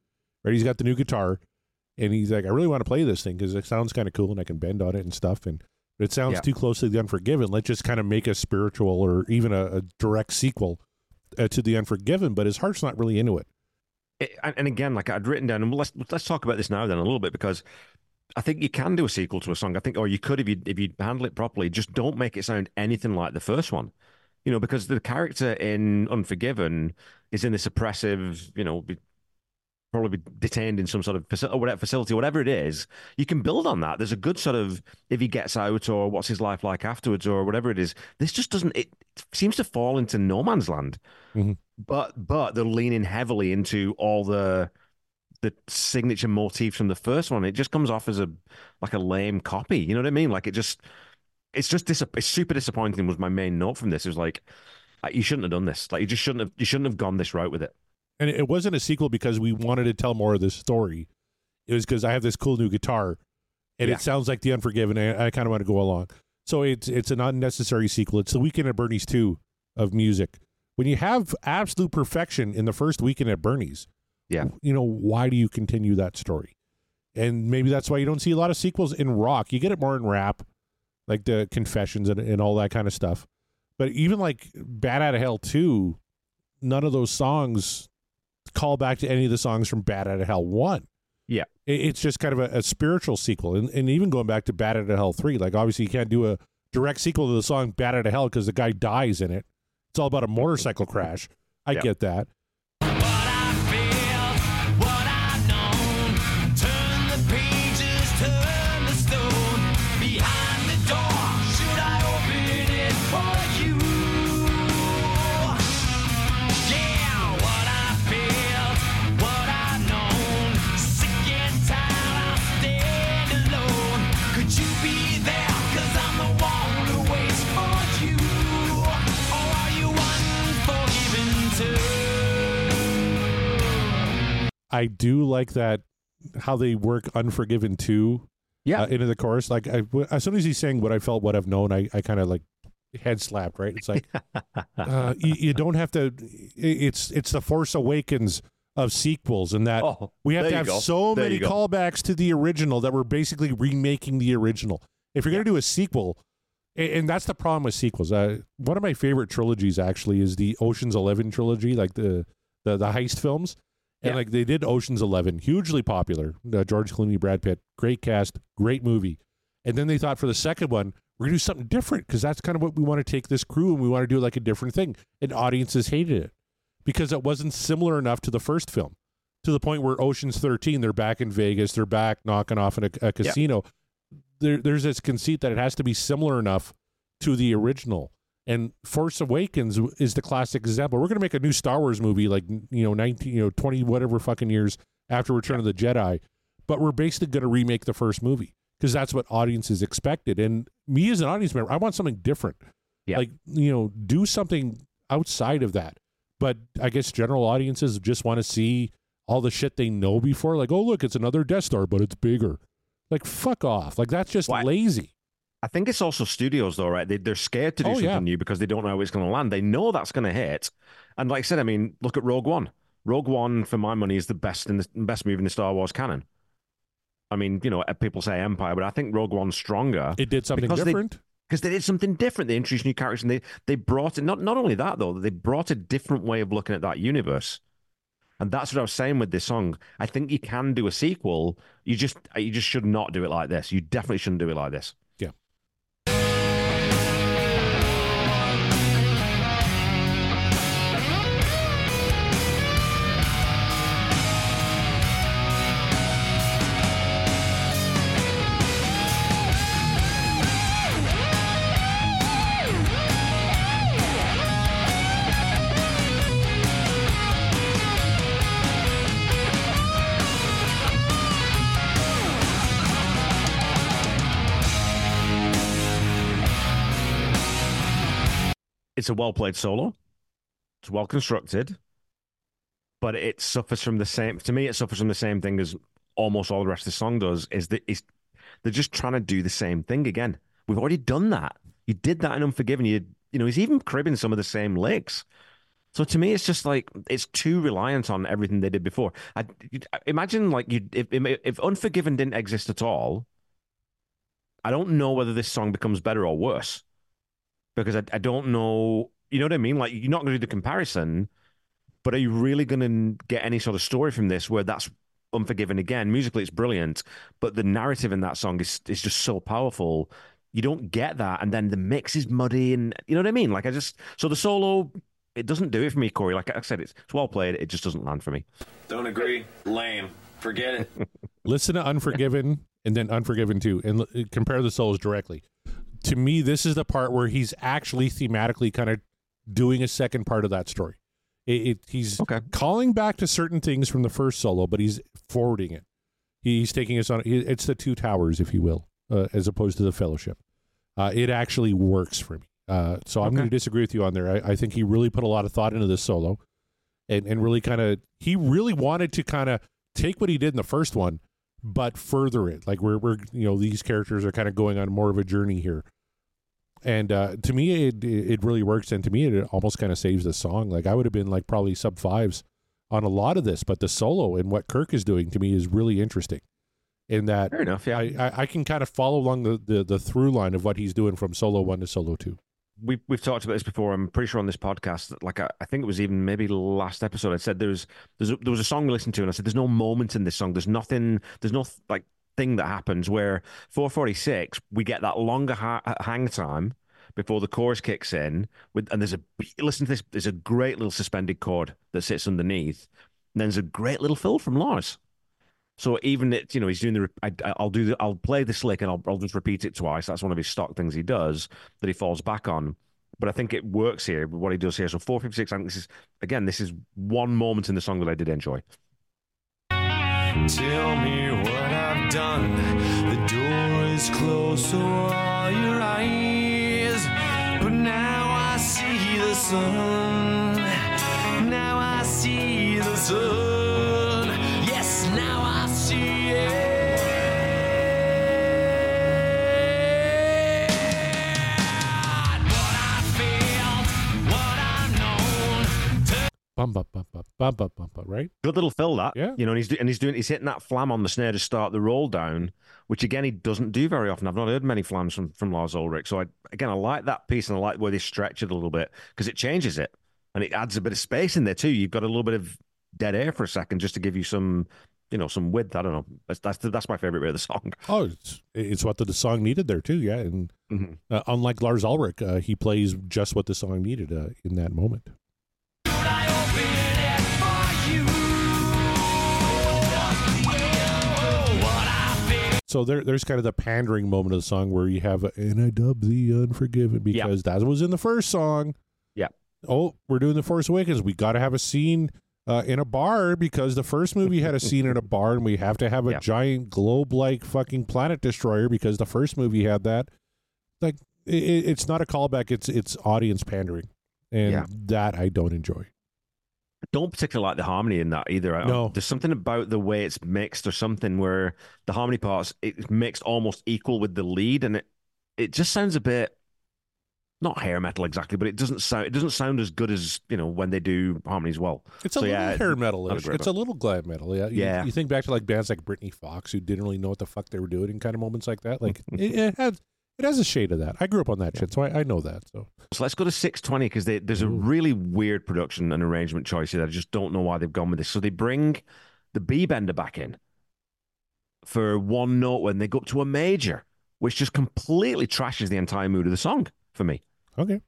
right? He's got the new guitar, and he's like, I really want to play this thing because it sounds kind of cool and I can bend on it and stuff. And but it sounds too close to the Unforgiven. Let's just kind of make a spiritual or even a, a direct sequel uh, to the Unforgiven. But his heart's not really into it. it, and, and again, like I'd written down, and let's let's talk about this now then a little bit because I think you can do a sequel to a song. I think, or you could if you if you handle it properly. Just don't make it sound anything like the first one, you know, because the character in Unforgiven is in this oppressive, you know, be, probably be detained in some sort of facility, or whatever facility, whatever it is. You can build on that. There's a good sort of if he gets out or what's his life like afterwards or whatever it is. This just doesn't. It seems to fall into no man's land mm-hmm. but but they're leaning heavily into all the the signature motifs from the first one. It just comes off as a like a lame copy. You know what I mean? Like it just it's just dis- it's super disappointing. Was my main note from this? It was like Like, you shouldn't have done this. Like you just shouldn't have. You shouldn't have gone this route with it. And it wasn't a sequel because we wanted to tell more of this story. It was because I have this cool new guitar, and Yeah. it sounds like The Unforgiven. And I, kind of want to go along. So it's it's an unnecessary sequel. It's the Weekend at Bernie's two of music. When you have absolute perfection in the first Weekend at Bernie's, Yeah. you know why do you continue that story? And maybe that's why you don't see a lot of sequels in rock. You get it more in rap, like the Confessions and, and all that kind of stuff. But even like Bat Out of Hell 2, none of those songs call back to any of the songs from Bat Out of Hell 1. Yeah. It- It's just kind of a, a spiritual sequel. And, and even going back to Bat Out of Hell 3, like obviously you can't do a direct sequel to the song Bat Out of Hell because the guy dies in it. It's all about a motorcycle crash. I Yeah. get that. I do like that how they work Unforgiven 2 Yeah. uh, into the chorus. Like I, as soon as he's saying what I felt, what I've known, I, I kind of like head slapped. Right? It's like <laughs> uh, you, you don't have to. It's it's the Force Awakens of sequels, and that Oh, we have to have go. so There many callbacks to the original that we're basically remaking the original. If you're going to do a sequel. And that's the problem with sequels. Uh, one of my favorite trilogies actually is the Ocean's Eleven trilogy, like the the, the heist films. And Yeah. like they did Ocean's Eleven, hugely popular. Uh, George Clooney, Brad Pitt, great cast, great movie. And then they thought for the second one, we're gonna do something different because that's kind of what we want to take this crew and we want to do like a different thing. And audiences hated it because it wasn't similar enough to the first film. To the point where Ocean's Thirteen, they're back in Vegas, they're back knocking off in a, a casino. There, there's this conceit that it has to be similar enough to the original. And Force Awakens is the classic example. We're going to make a new Star Wars movie, like you know, nineteen, you know, twenty whatever fucking years after Return of the Jedi, but we're basically going to remake the first movie because that's what audiences expected. And me as an audience member, I want something different. Yeah. Like you know, do something outside of that. But I guess general audiences just want to see all the shit they know before. Like, oh look, it's another Death Star, but it's bigger. Like, fuck off. Like that's just Why- lazy. I think it's also studios though, right? They they're scared to do Oh, something yeah. new because they don't know how it's going to land. They know that's going to hit, and like I said, I mean, look at Rogue One. Rogue One, for my money, is the best in the best movie in the Star Wars canon. I mean, you know, uh, people say Empire, but I think Rogue One's stronger. It did something Because they- different. because they did something different. They introduced new characters, and they they brought it. Not not only that though, they brought a different way of looking at that universe. And that's what I was saying with this song. I think you can do a sequel. You just you just should not do it like this. You definitely shouldn't do it like this. It's a well played solo. It's well constructed, but it suffers from the same. To me, it suffers from the same thing as almost all the rest of the song does. Is that is they're just trying to do the same thing again. We've already done that. You did that in Unforgiven. You you know he's even cribbing some of the same licks. So to me, it's just like it's too reliant on everything they did before. I imagine like you if if Unforgiven didn't exist at all. I don't know whether this song becomes better or worse because I, I don't know. You know what I mean? Like you're not going to do the comparison, but are you really going to get any sort of story from this where that's Unforgiven again? Musically, it's brilliant, but the narrative in that song is is just so powerful. You don't get that, and then the mix is muddy, and you know what I mean. Like I just so the solo. It doesn't do it for me, Corey. Like I said, it's, it's well played. It just doesn't land for me. Don't agree. Lame. Forget it. <laughs> Listen to Unforgiven <laughs> and then Unforgiven 2 and l- compare the souls directly. To me, this is the part where he's actually thematically kind of doing a second part of that story. It, it, he's Okay. calling back to certain things from the first solo, but he's forwarding it. He's taking us on. It's the two towers, if you will, uh, as opposed to the fellowship. Uh, it actually works for me. Uh, so I'm Okay. going to disagree with you on there. I, I think he really put a lot of thought into this solo, and and really kind of he really wanted to kind of take what he did in the first one, but further it. Like we're we're you know these characters are kind of going on more of a journey here, and uh, to me it it really works, and to me it almost kind of saves the song. Like I would have been like probably sub fives on a lot of this, but the solo and what Kirk is doing to me is really interesting. In that Fair enough. Yeah. I, I, can kind of follow along the, the, the through line of what he's doing from solo one to solo two. we we've talked about this before. I'm pretty sure on this podcast. that, Like I, I think it was even maybe last episode. I said there was there's a, there was a song we listened to, and I said there's no moment in this song. There's nothing. There's no like thing that happens where 446 we get that longer ha- hang time before the chorus kicks in. With and there's a listen to this. There's a great little suspended chord that sits underneath. And then there's a great little fill from Lars. So even it, you know, he's doing the. I, I'll do the. I'll play the slick and I'll, I'll just repeat it twice. That's one of his stock things he does that he falls back on. But I think it works here. What he does here. So four fifty six. I think this is again. This is one moment in the song that I did enjoy. Tell me what done. The door is closed, so are your eyes. But now I see the sun. Now I see the sun. Bum bum bum bum bum bum bum, bum right? Good little fill that. Yeah. You know, and he's do, and he's doing he's hitting that flam on the snare to start the roll down, which again he doesn't do very often. I've not heard many flams from from Lars Ulrich. So I again I like that piece and I like where they stretch it a little bit because it changes it and it adds a bit of space in there too. You've got a little bit of dead air for a second just to give you some you know some width. I don't know. That's that's that's my favorite bit of the song. <laughs> Oh, it's it's what the, the song needed there too. Yeah, and Mhm. uh, unlike Lars Ulrich, uh, he plays just what the song needed uh, in that moment. So there, there's kind of the pandering moment of the song where you have, a, and I dub the Unforgiven because that was in the first song. Yeah. Oh, we're doing the Force Awakens. We got to have a scene uh, in a bar because the first movie had a scene in a bar, and we have to have a <laughs> giant globe-like fucking planet destroyer because the first movie had that. Like, i i- it's not a callback; it's it's audience pandering, and Yeah. that I don't enjoy. Don't particularly like the harmony in that either. No. there's something about the way it's mixed, or something where the harmony parts it's mixed almost equal with the lead, and it it just sounds a bit not hair metal exactly, but it doesn't sound it doesn't sound as good as you know when they do harmonies well. It's a So, little yeah, hair a metalish. It's a little glam metal. Yeah. You, Yeah. You think back to like bands like Britney Fox who didn't really know what the fuck they were doing in kind of moments like that. Like <laughs> it, it has it has a shade of that. I grew up on that shit, so I, I know that. So So let's go to 620 because there's a really weird production and arrangement choice here. that I just don't know why they've gone with this. So they bring the B bender back in for one note when they go up to a major, which just completely trashes the entire mood of the song for me. okay.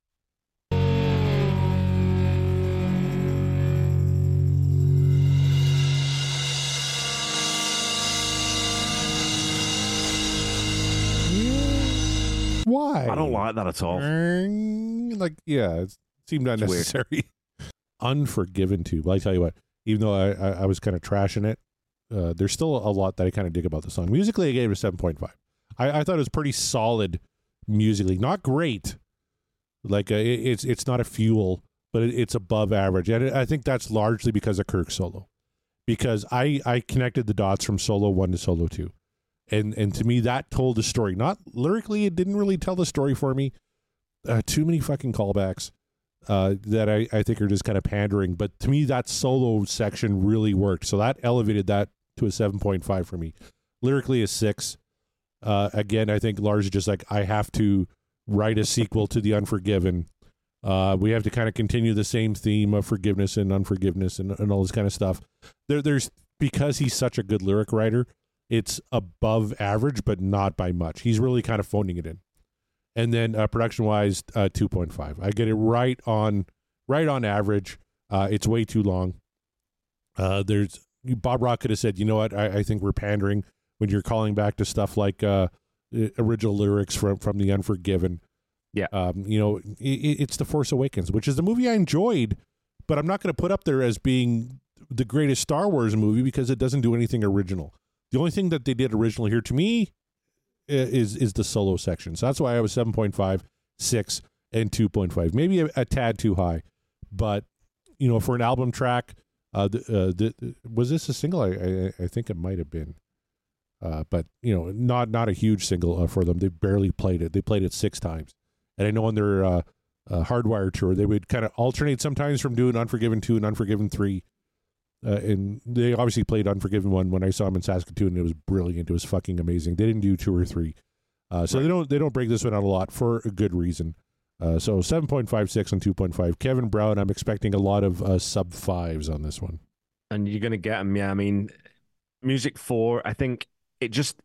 Why? I don't like that at all. Like, yeah, it seemed It's unnecessary. <laughs> Unforgiven too. But I tell you what, even though I, I, I was kind of trashing it, uh, there's still a lot that I kind of dig about the song. Musically, I gave it a seven point five. I, I thought it was pretty solid musically, not great. Like uh, it, it's it's not a fuel, but it, it's above average, and I think that's largely because of Kirk's solo. Because I I connected the dots from solo one to solo two, and and to me that told the story. Not lyrically, it didn't really tell the story for me. Uh, too many fucking callbacks uh, that I, I think are just kind of pandering. But to me, that solo section really worked. So that elevated that to a 7.5 for me. Lyrically, a six. Uh, again, I think is just like, I have to write a sequel to The Unforgiven. Uh, we have to kind of continue the same theme of forgiveness and unforgiveness and, and all this kind of stuff. There, there's because he's such a good lyric writer, it's above average, but not by much. He's really kind of phoning it in. And then uh, production wise uh, 2.5 i get it right on right on average. Uh, it's way too long. Uh, there's bob rock could have said you know what? I, I think we're pandering when you're calling back to stuff like uh, original lyrics from from the unforgiven. Yeah. um, you know i i- it's the force awakens which is the movie i enjoyed but i'm not going to put up there as being the greatest star wars movie because it doesn't do anything original the only thing that they did originally here to me is is the solo section. So that's why I was 7.5, 6. and 2.5. Maybe a, a tad too high, but you know, for an album track, uh, the, uh, the, was this a single? I, I, I think it might have been, uh, but you know, not not a huge single uh, for them. They barely played it. They played it six times, and I know on their uh, uh, Hardwire tour they would kind of alternate sometimes from doing Unforgiven two and Unforgiven three. Uh, and they obviously played Unforgiven one when I saw him in Saskatoon. It was brilliant. It was fucking amazing. They didn't do two or three, uh, so they don't they don't break this one out a lot for a good reason. Uh, so seven point five six and two point five. Kevin Brown, I'm expecting a lot of uh, sub fives on this one. and you're gonna get them. Yeah, I mean, music four. I think it just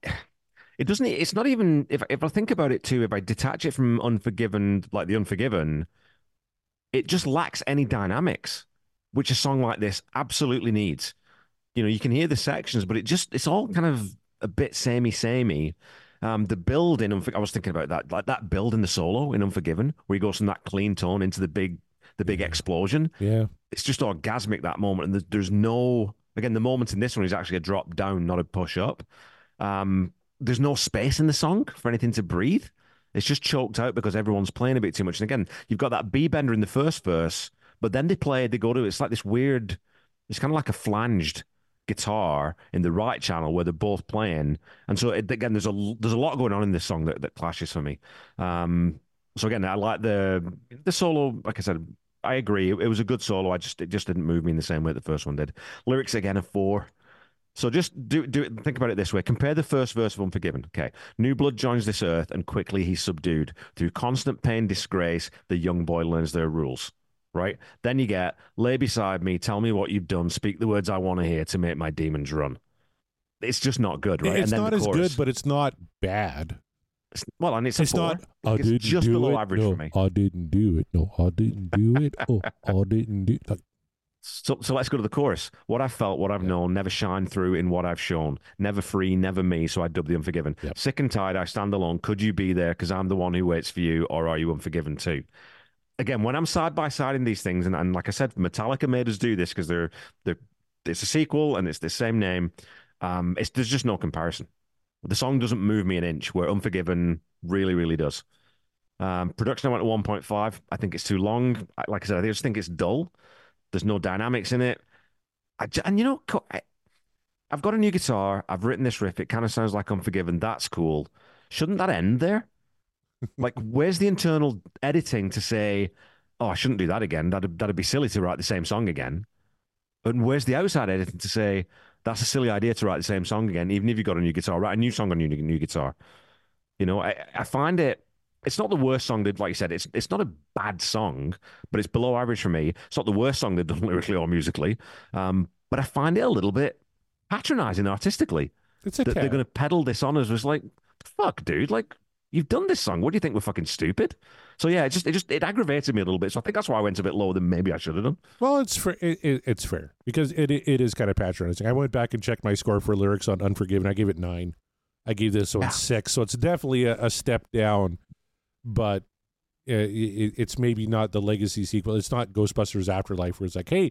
it doesn't. It's not even if if I think about it too. If I detach it from Unforgiven, like the Unforgiven, it just lacks any dynamics, which a song like this absolutely needs. You know, you can hear the sections, but it just it's all kind of a bit samey, samey. Um, the build in Unfor- I was thinking about that, like that build in the solo in Unforgiven, where he goes from that clean tone into the big, the big explosion Yeah, it's just orgasmic that moment, and there's, there's no again the moment in this one is actually a drop down, not a push up. Um, there's no space in the song for anything to breathe. It's just choked out because everyone's playing a bit too much. And again, you've got that B bender in the first verse, but then they play, they go to it's like this weird, it's kind of like a flanged guitar in the right channel where they're both playing. And so it, again, there's a there's a lot going on in this song that, that clashes for me. Um, so again, I like the the solo. Like I said, I agree. It, it was a good solo. I just it just didn't move me in the same way the first one did. Lyrics again a four. So just do do it. Think about it this way: compare the first verse of Unforgiven. Okay, new blood joins this earth, and quickly he's subdued through constant pain, disgrace. The young boy learns their rules. Right. Then you get lay beside me, tell me what you've done, speak the words I want to hear to make my demons run. It's just not good, right? it's and then not the as good, but it's not bad. It's- well, and it's It's not. I It's didn't just do below it. average no, for me. I didn't do it. No, I didn't do it. Oh, I didn't do. Like, So, so let's go to the chorus. What I've felt, what I've known, never shine through in what I've shown. Never free, never me. So I dub the unforgiven. Yep. Sick and tired, I stand alone. Could you be there? Because I'm the one who waits for you, or are you unforgiven too? Again, when I'm side by side in these things, and, and like I said, Metallica made us do this because they're they're it's a sequel and it's the same name. Um, it's there's just no comparison. The song doesn't move me an inch, where Unforgiven really, really does. Um, production, I went to 1.5. I think it's too long. Like I said, I just think it's dull. There's no dynamics in it. I and you know, I've got a new guitar. I've written this riff. It kind of sounds like Unforgiven. That's cool. Shouldn't that end there? Like, where's the internal editing to say, "Oh, I shouldn't do that again. That'd that'd be silly to write the same song again." And where's the outside editing to say, "That's a silly idea to write the same song again, even if you've got a new guitar. Write a new song on your new, new guitar." You know, I, I find it. It's not the worst song that, like you said, it's it's not a bad song, but it's below average for me. It's not the worst song they've <laughs> done lyrically or musically, um, but I find it a little bit patronizing artistically. it's a That they're going to peddle this on us was like, fuck, dude, like you've done this song. What do you think we're fucking stupid? So yeah, it just it just it aggravated me a little bit. So I think that's why I went a bit lower than maybe I should have done. Well, it's fair. It, it, it's fair because it it is kind of patronizing. I went back and checked my score for lyrics on Unforgiven. I gave it nine. I gave this one Yeah. six, so it's definitely a, a step down. But uh, it's maybe not the legacy sequel. It's not Ghostbusters Afterlife, where it's like, hey,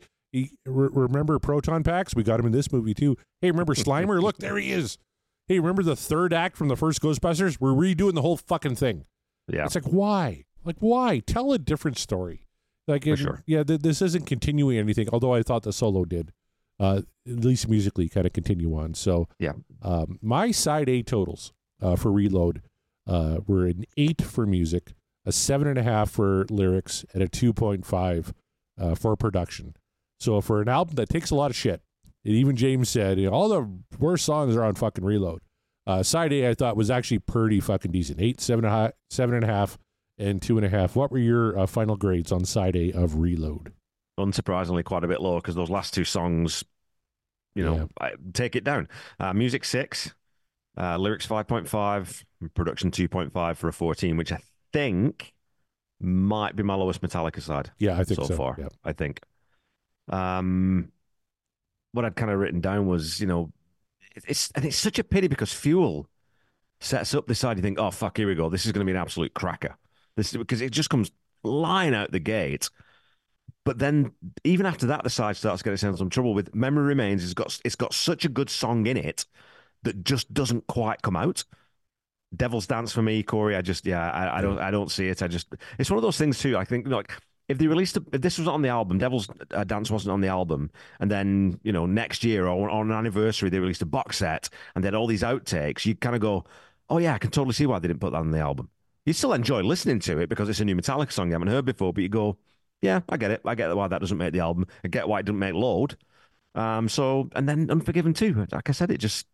remember proton packs? We got him in this movie too. Hey, remember <laughs> Slimer? Look, there he is. Hey, remember the third act from the first Ghostbusters? We're redoing the whole fucking thing. Yeah, It's like why? Like why? Tell a different story. Like sure. yeah, th- this isn't continuing anything. Although I thought the solo did, uh, at least musically, kind of continue on. So Yeah. um, my side A totals uh, for Reload uh, were an eight for music, a seven and a half for lyrics, and a two point five uh, for production. So for an album that takes a lot of shit, and even James said you know, all the worst songs are on fucking Reload. Uh, side A I thought was actually pretty fucking decent. Eight, seven and a half, seven and a half, and two and a half. What were your uh, final grades on side A of Reload? unsurprisingly quite a bit lower because those last two songs, you know, I, take it down. Uh, music six, uh, lyrics five point five, production two point five for a fourteen, which I think might be my lowest Metallica side Yeah, I think so, so. far. Yeah. I think. Um, what I'd kind of written down was, you know, it's and it's such a pity because Fuel sets up this side. You think, oh fuck, here we go. This is going to be an absolute cracker. This because it just comes lying out the gate. But then, even after that, the side starts getting into some trouble with "Memory Remains." It's got it's got such a good song in it that just doesn't quite come out. Devil's Dance for me, Corey. I just yeah, I, I don't I don't see it. I just it's one of those things too. I think like if they released a, if this was on the album, Devil's uh, Dance wasn't on the album, and then you know next year or on an anniversary they released a box set and they had all these outtakes, you kind of go, oh yeah, I can totally see why they didn't put that on the album. You still enjoy listening to it because it's a new Metallica song you haven't heard before, but you go, yeah, I get it. I get why that doesn't make the album. I get why it didn't make load. Um, so and then Unforgiven too. Like I said, it just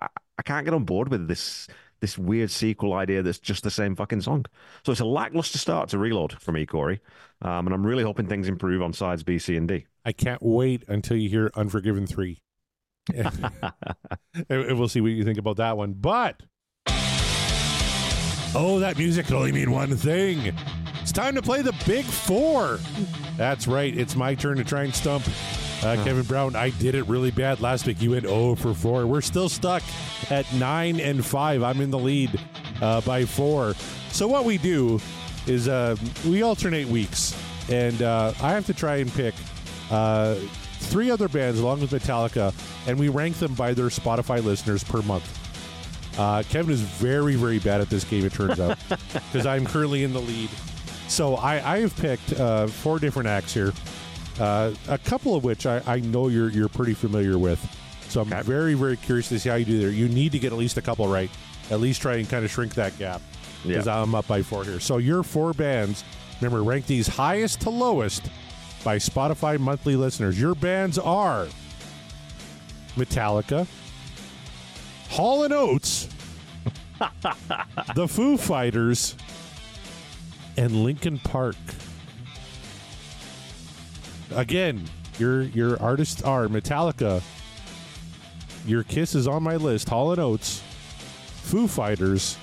I, I can't get on board with this this weird sequel idea that's just the same fucking song. So it's a lackluster start to Reload for me, Corey. Um, and I'm really hoping things improve on sides B, C, and D. I can't wait until you hear Unforgiven 3. <laughs> and and we'll see what you think about that one. But, oh, that music can only mean one thing. It's time to play the Big Four. That's right. It's my turn to try and stump uh, Kevin Brown. I did it really bad last week. You went 0 for 4. We're still stuck at 9 and 5. I'm in the lead uh, by 4. So, what we do is uh, we alternate weeks, and uh, I have to try and pick uh, three other bands along with Metallica, and we rank them by their Spotify listeners per month. Uh, Kevin is very, very bad at this game, it turns out, <laughs> because I'm currently in the lead. So I, I have picked uh, four different acts here, uh, a couple of which I, I know you're you're pretty familiar with. So I'm very, very curious to see how you do there. You need to get at least a couple right, at least try and kind of shrink that gap, because Yeah. I'm up by four here. So your four bands, remember, rank these highest to lowest by Spotify monthly listeners. Your bands are Metallica, Hall and Oates, <laughs> the Foo Fighters, and Linkin Park. Again, your your artists are Metallica. Your Kiss is on my list. Hall and Oates, Foo Fighters,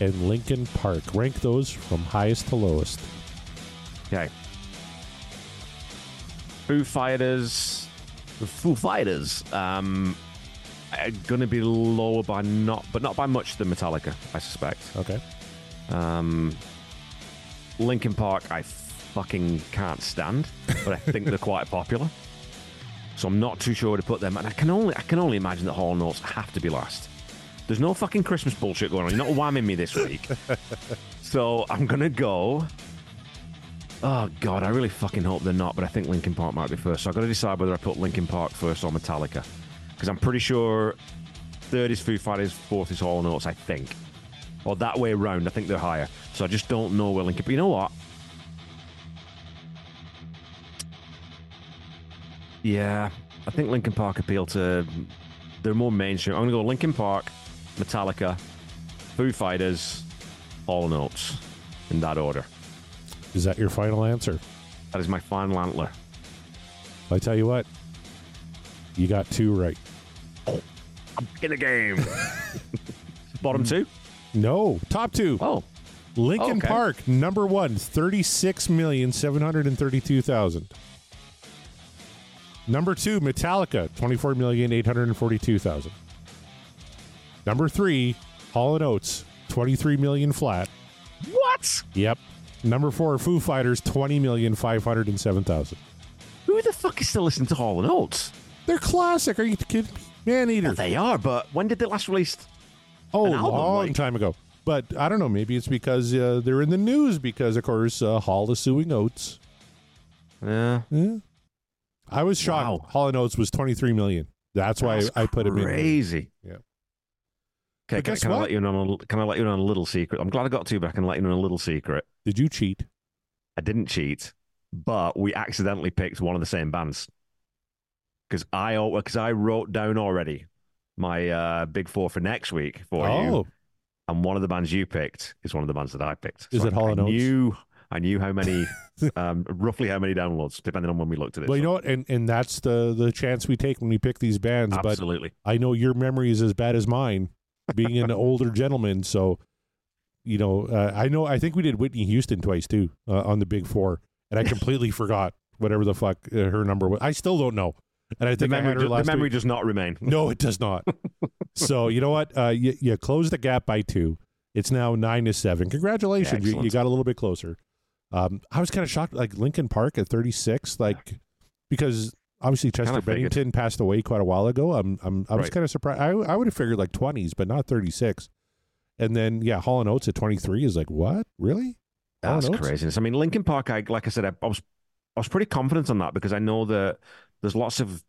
and Linkin Park. Rank those from highest to lowest. Okay. Foo Fighters. Foo Fighters. Um, are going to be lower by not, but not by much than Metallica, I suspect. Okay. Um, Linkin Park, I fucking can't stand, but I think they're quite popular. So I'm not too sure where to put them. And I can only, I can only imagine that Hall and Oates have to be last. There's no fucking Christmas bullshit going on. You're not whamming me this week. <laughs> so I'm gonna go. Oh god, I really fucking hope they're not, but I think Linkin Park might be first. So I've got to decide whether I put Linkin Park first or Metallica, because I'm pretty sure third is Foo Fighters, fourth is Hall and Oates, I think, or that way around. I think they're higher. So I just don't know where Linkin. But you know what? Yeah, I think Linkin Park appeal to. They're more mainstream. I'm gonna go Linkin Park, Metallica, Foo Fighters, Hall and Oates, in that order. Is that your final answer? That is my final antler. I tell you what, you got two right. I'm in the game. <laughs> Bottom two? No, top two. Oh, Linkin oh, Okay. Park, number one, 36,732,000. Number two, Metallica, 24,842,000. Number three, Hall and Oates, 23 million flat. what? Yep. Number four, Foo Fighters, 20,507,000. Who the fuck is still listening to Hall and Oates? They're classic. Are you kidding me? Man Eater. Well, they are, but when did they last release? Oh, album, long like- time ago. But I don't know. Maybe it's because uh, they're in the news because, of course, uh, Hall is suing Oates. Yeah. Yeah. I was shocked. Wow. Hall and Oates was 23 million. That's why That's I put him in. Crazy. Yeah. Okay, can, can I let you in on a, can I let you in on a little secret? I'm glad I got to, you, but I can let you in on a little secret. Did you cheat? I didn't cheat, but we accidentally picked one of the same bands. Because I because I wrote down already my uh, big four for next week for oh, you, and one of the bands you picked is one of the bands that I picked. Is I- it Hall and I Oates? knew I knew how many, <laughs> um, roughly how many downloads, depending on when we looked at it. well, you know what? And and that's the the chance we take when we pick these bands. absolutely. But I know your memory is as bad as mine, being an <laughs> older gentleman. So, you know, uh, I know. I think we did Whitney Houston twice too uh, on the Big Four, and I <laughs> completely forgot whatever the fuck uh, her number was. I still don't know. And I The think I memory, her the memory does not remain. No, it does not. so you know what? Uh, you, you closed the gap by two. It's now nine to seven. Congratulations, you, you got a little bit closer. Um, I was kind of shocked, like Linkin Park at thirty six, like because obviously Chester Bennington passed away quite a while ago. I'm, I'm I was Right. kind of surprised. I, I would have figured like twenties, but not thirty six. And then yeah, Hall and Oates at 23 is like what? Really? Hall That's craziness. I mean, Linkin Park. I like I said, I, I was I was pretty confident on that because I know that there's lots of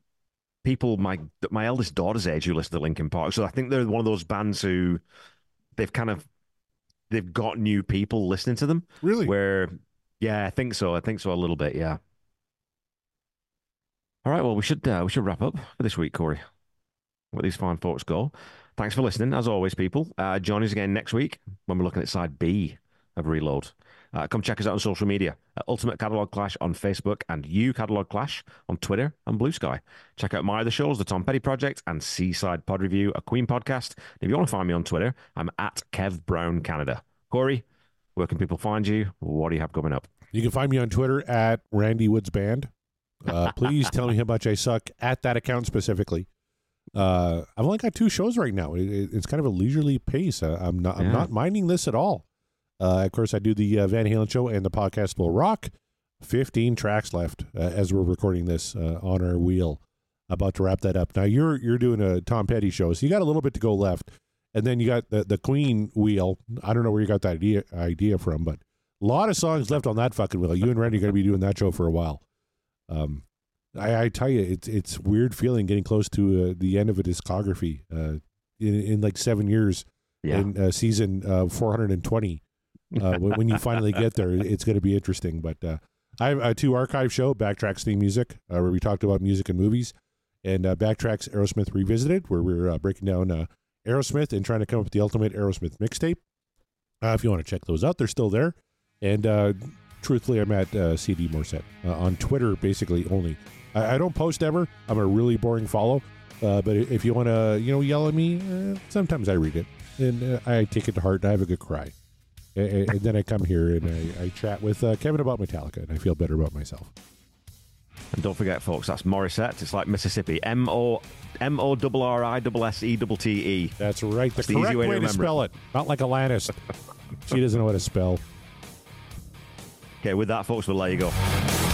people my my eldest daughter's age who listen to Linkin Park. So I think they're one of those bands who they've kind of they've got new people listening to them. Really? Where yeah, I think so. I think so a little bit. Yeah. All right. Well, we should uh, we should wrap up for this week, Corey. Let these fine folks go. Thanks for listening, as always, people. Uh, join us again next week when we're looking at side B of Reload. Uh, come check us out on social media at Ultimate Catalog Clash on Facebook and U Catalog Clash on Twitter and Bluesky. Check out my other shows, The Tom Petty Project and Seaside Pod Review, a Queen podcast. If you want to find me on Twitter, I'm at Kev Brown Canada. Corey, where can people find you? What do you have coming up? You can find me on Twitter at Randy Woods Band. Uh, <laughs> please tell me how much I suck at that account specifically. Uh, I've only got two shows right now. It, it- it's kind of a leisurely pace. Uh, I'm not. I'm Yeah. not minding this at all. Uh, of course, I do the uh, Van Halen show and the podcast will rock. Fifteen tracks left uh, as we're recording this uh, on our wheel. About to wrap that up. Now you're you're doing a Tom Petty show, so you got a little bit to go left, and then you got the the Queen wheel. I don't know where you got that idea idea from, but a lot of songs left on that fucking wheel. You and Randy are going to be doing that show for a while. Um, I, I tell you, it's it's weird feeling getting close to uh, the end of a discography. Uh, in, in like seven years, Yeah. in uh, season uh, 420. Uh, when, when you finally get there, it's going to be interesting. But uh, I have a two archive show, Backtracks theme music, uh, where we talked about music and movies, and uh, Backtracks Aerosmith Revisited, where we're uh, breaking down uh, Aerosmith and trying to come up with the ultimate Aerosmith mixtape. Uh, if you want to check those out, they're still there. And uh, truthfully, I'm at uh, CD Morissette uh, on Twitter, basically only. I, I don't post ever. I'm a really boring follow. Uh, but if you want to, you know, yell at me, uh, sometimes I read it and I take it to heart and I have a good cry. A- a- And, then I come here and I, I chat with Kevin about Metallica and I feel better about myself. And don't forget, folks, that's Morissette. It's like Mississippi. M O M O R R I S S E T T E. That's right. The That's the correct easy way way, to to, spell it. Not like Alanis. she doesn't know how to spell. Okay, with that, folks, we'll let you go.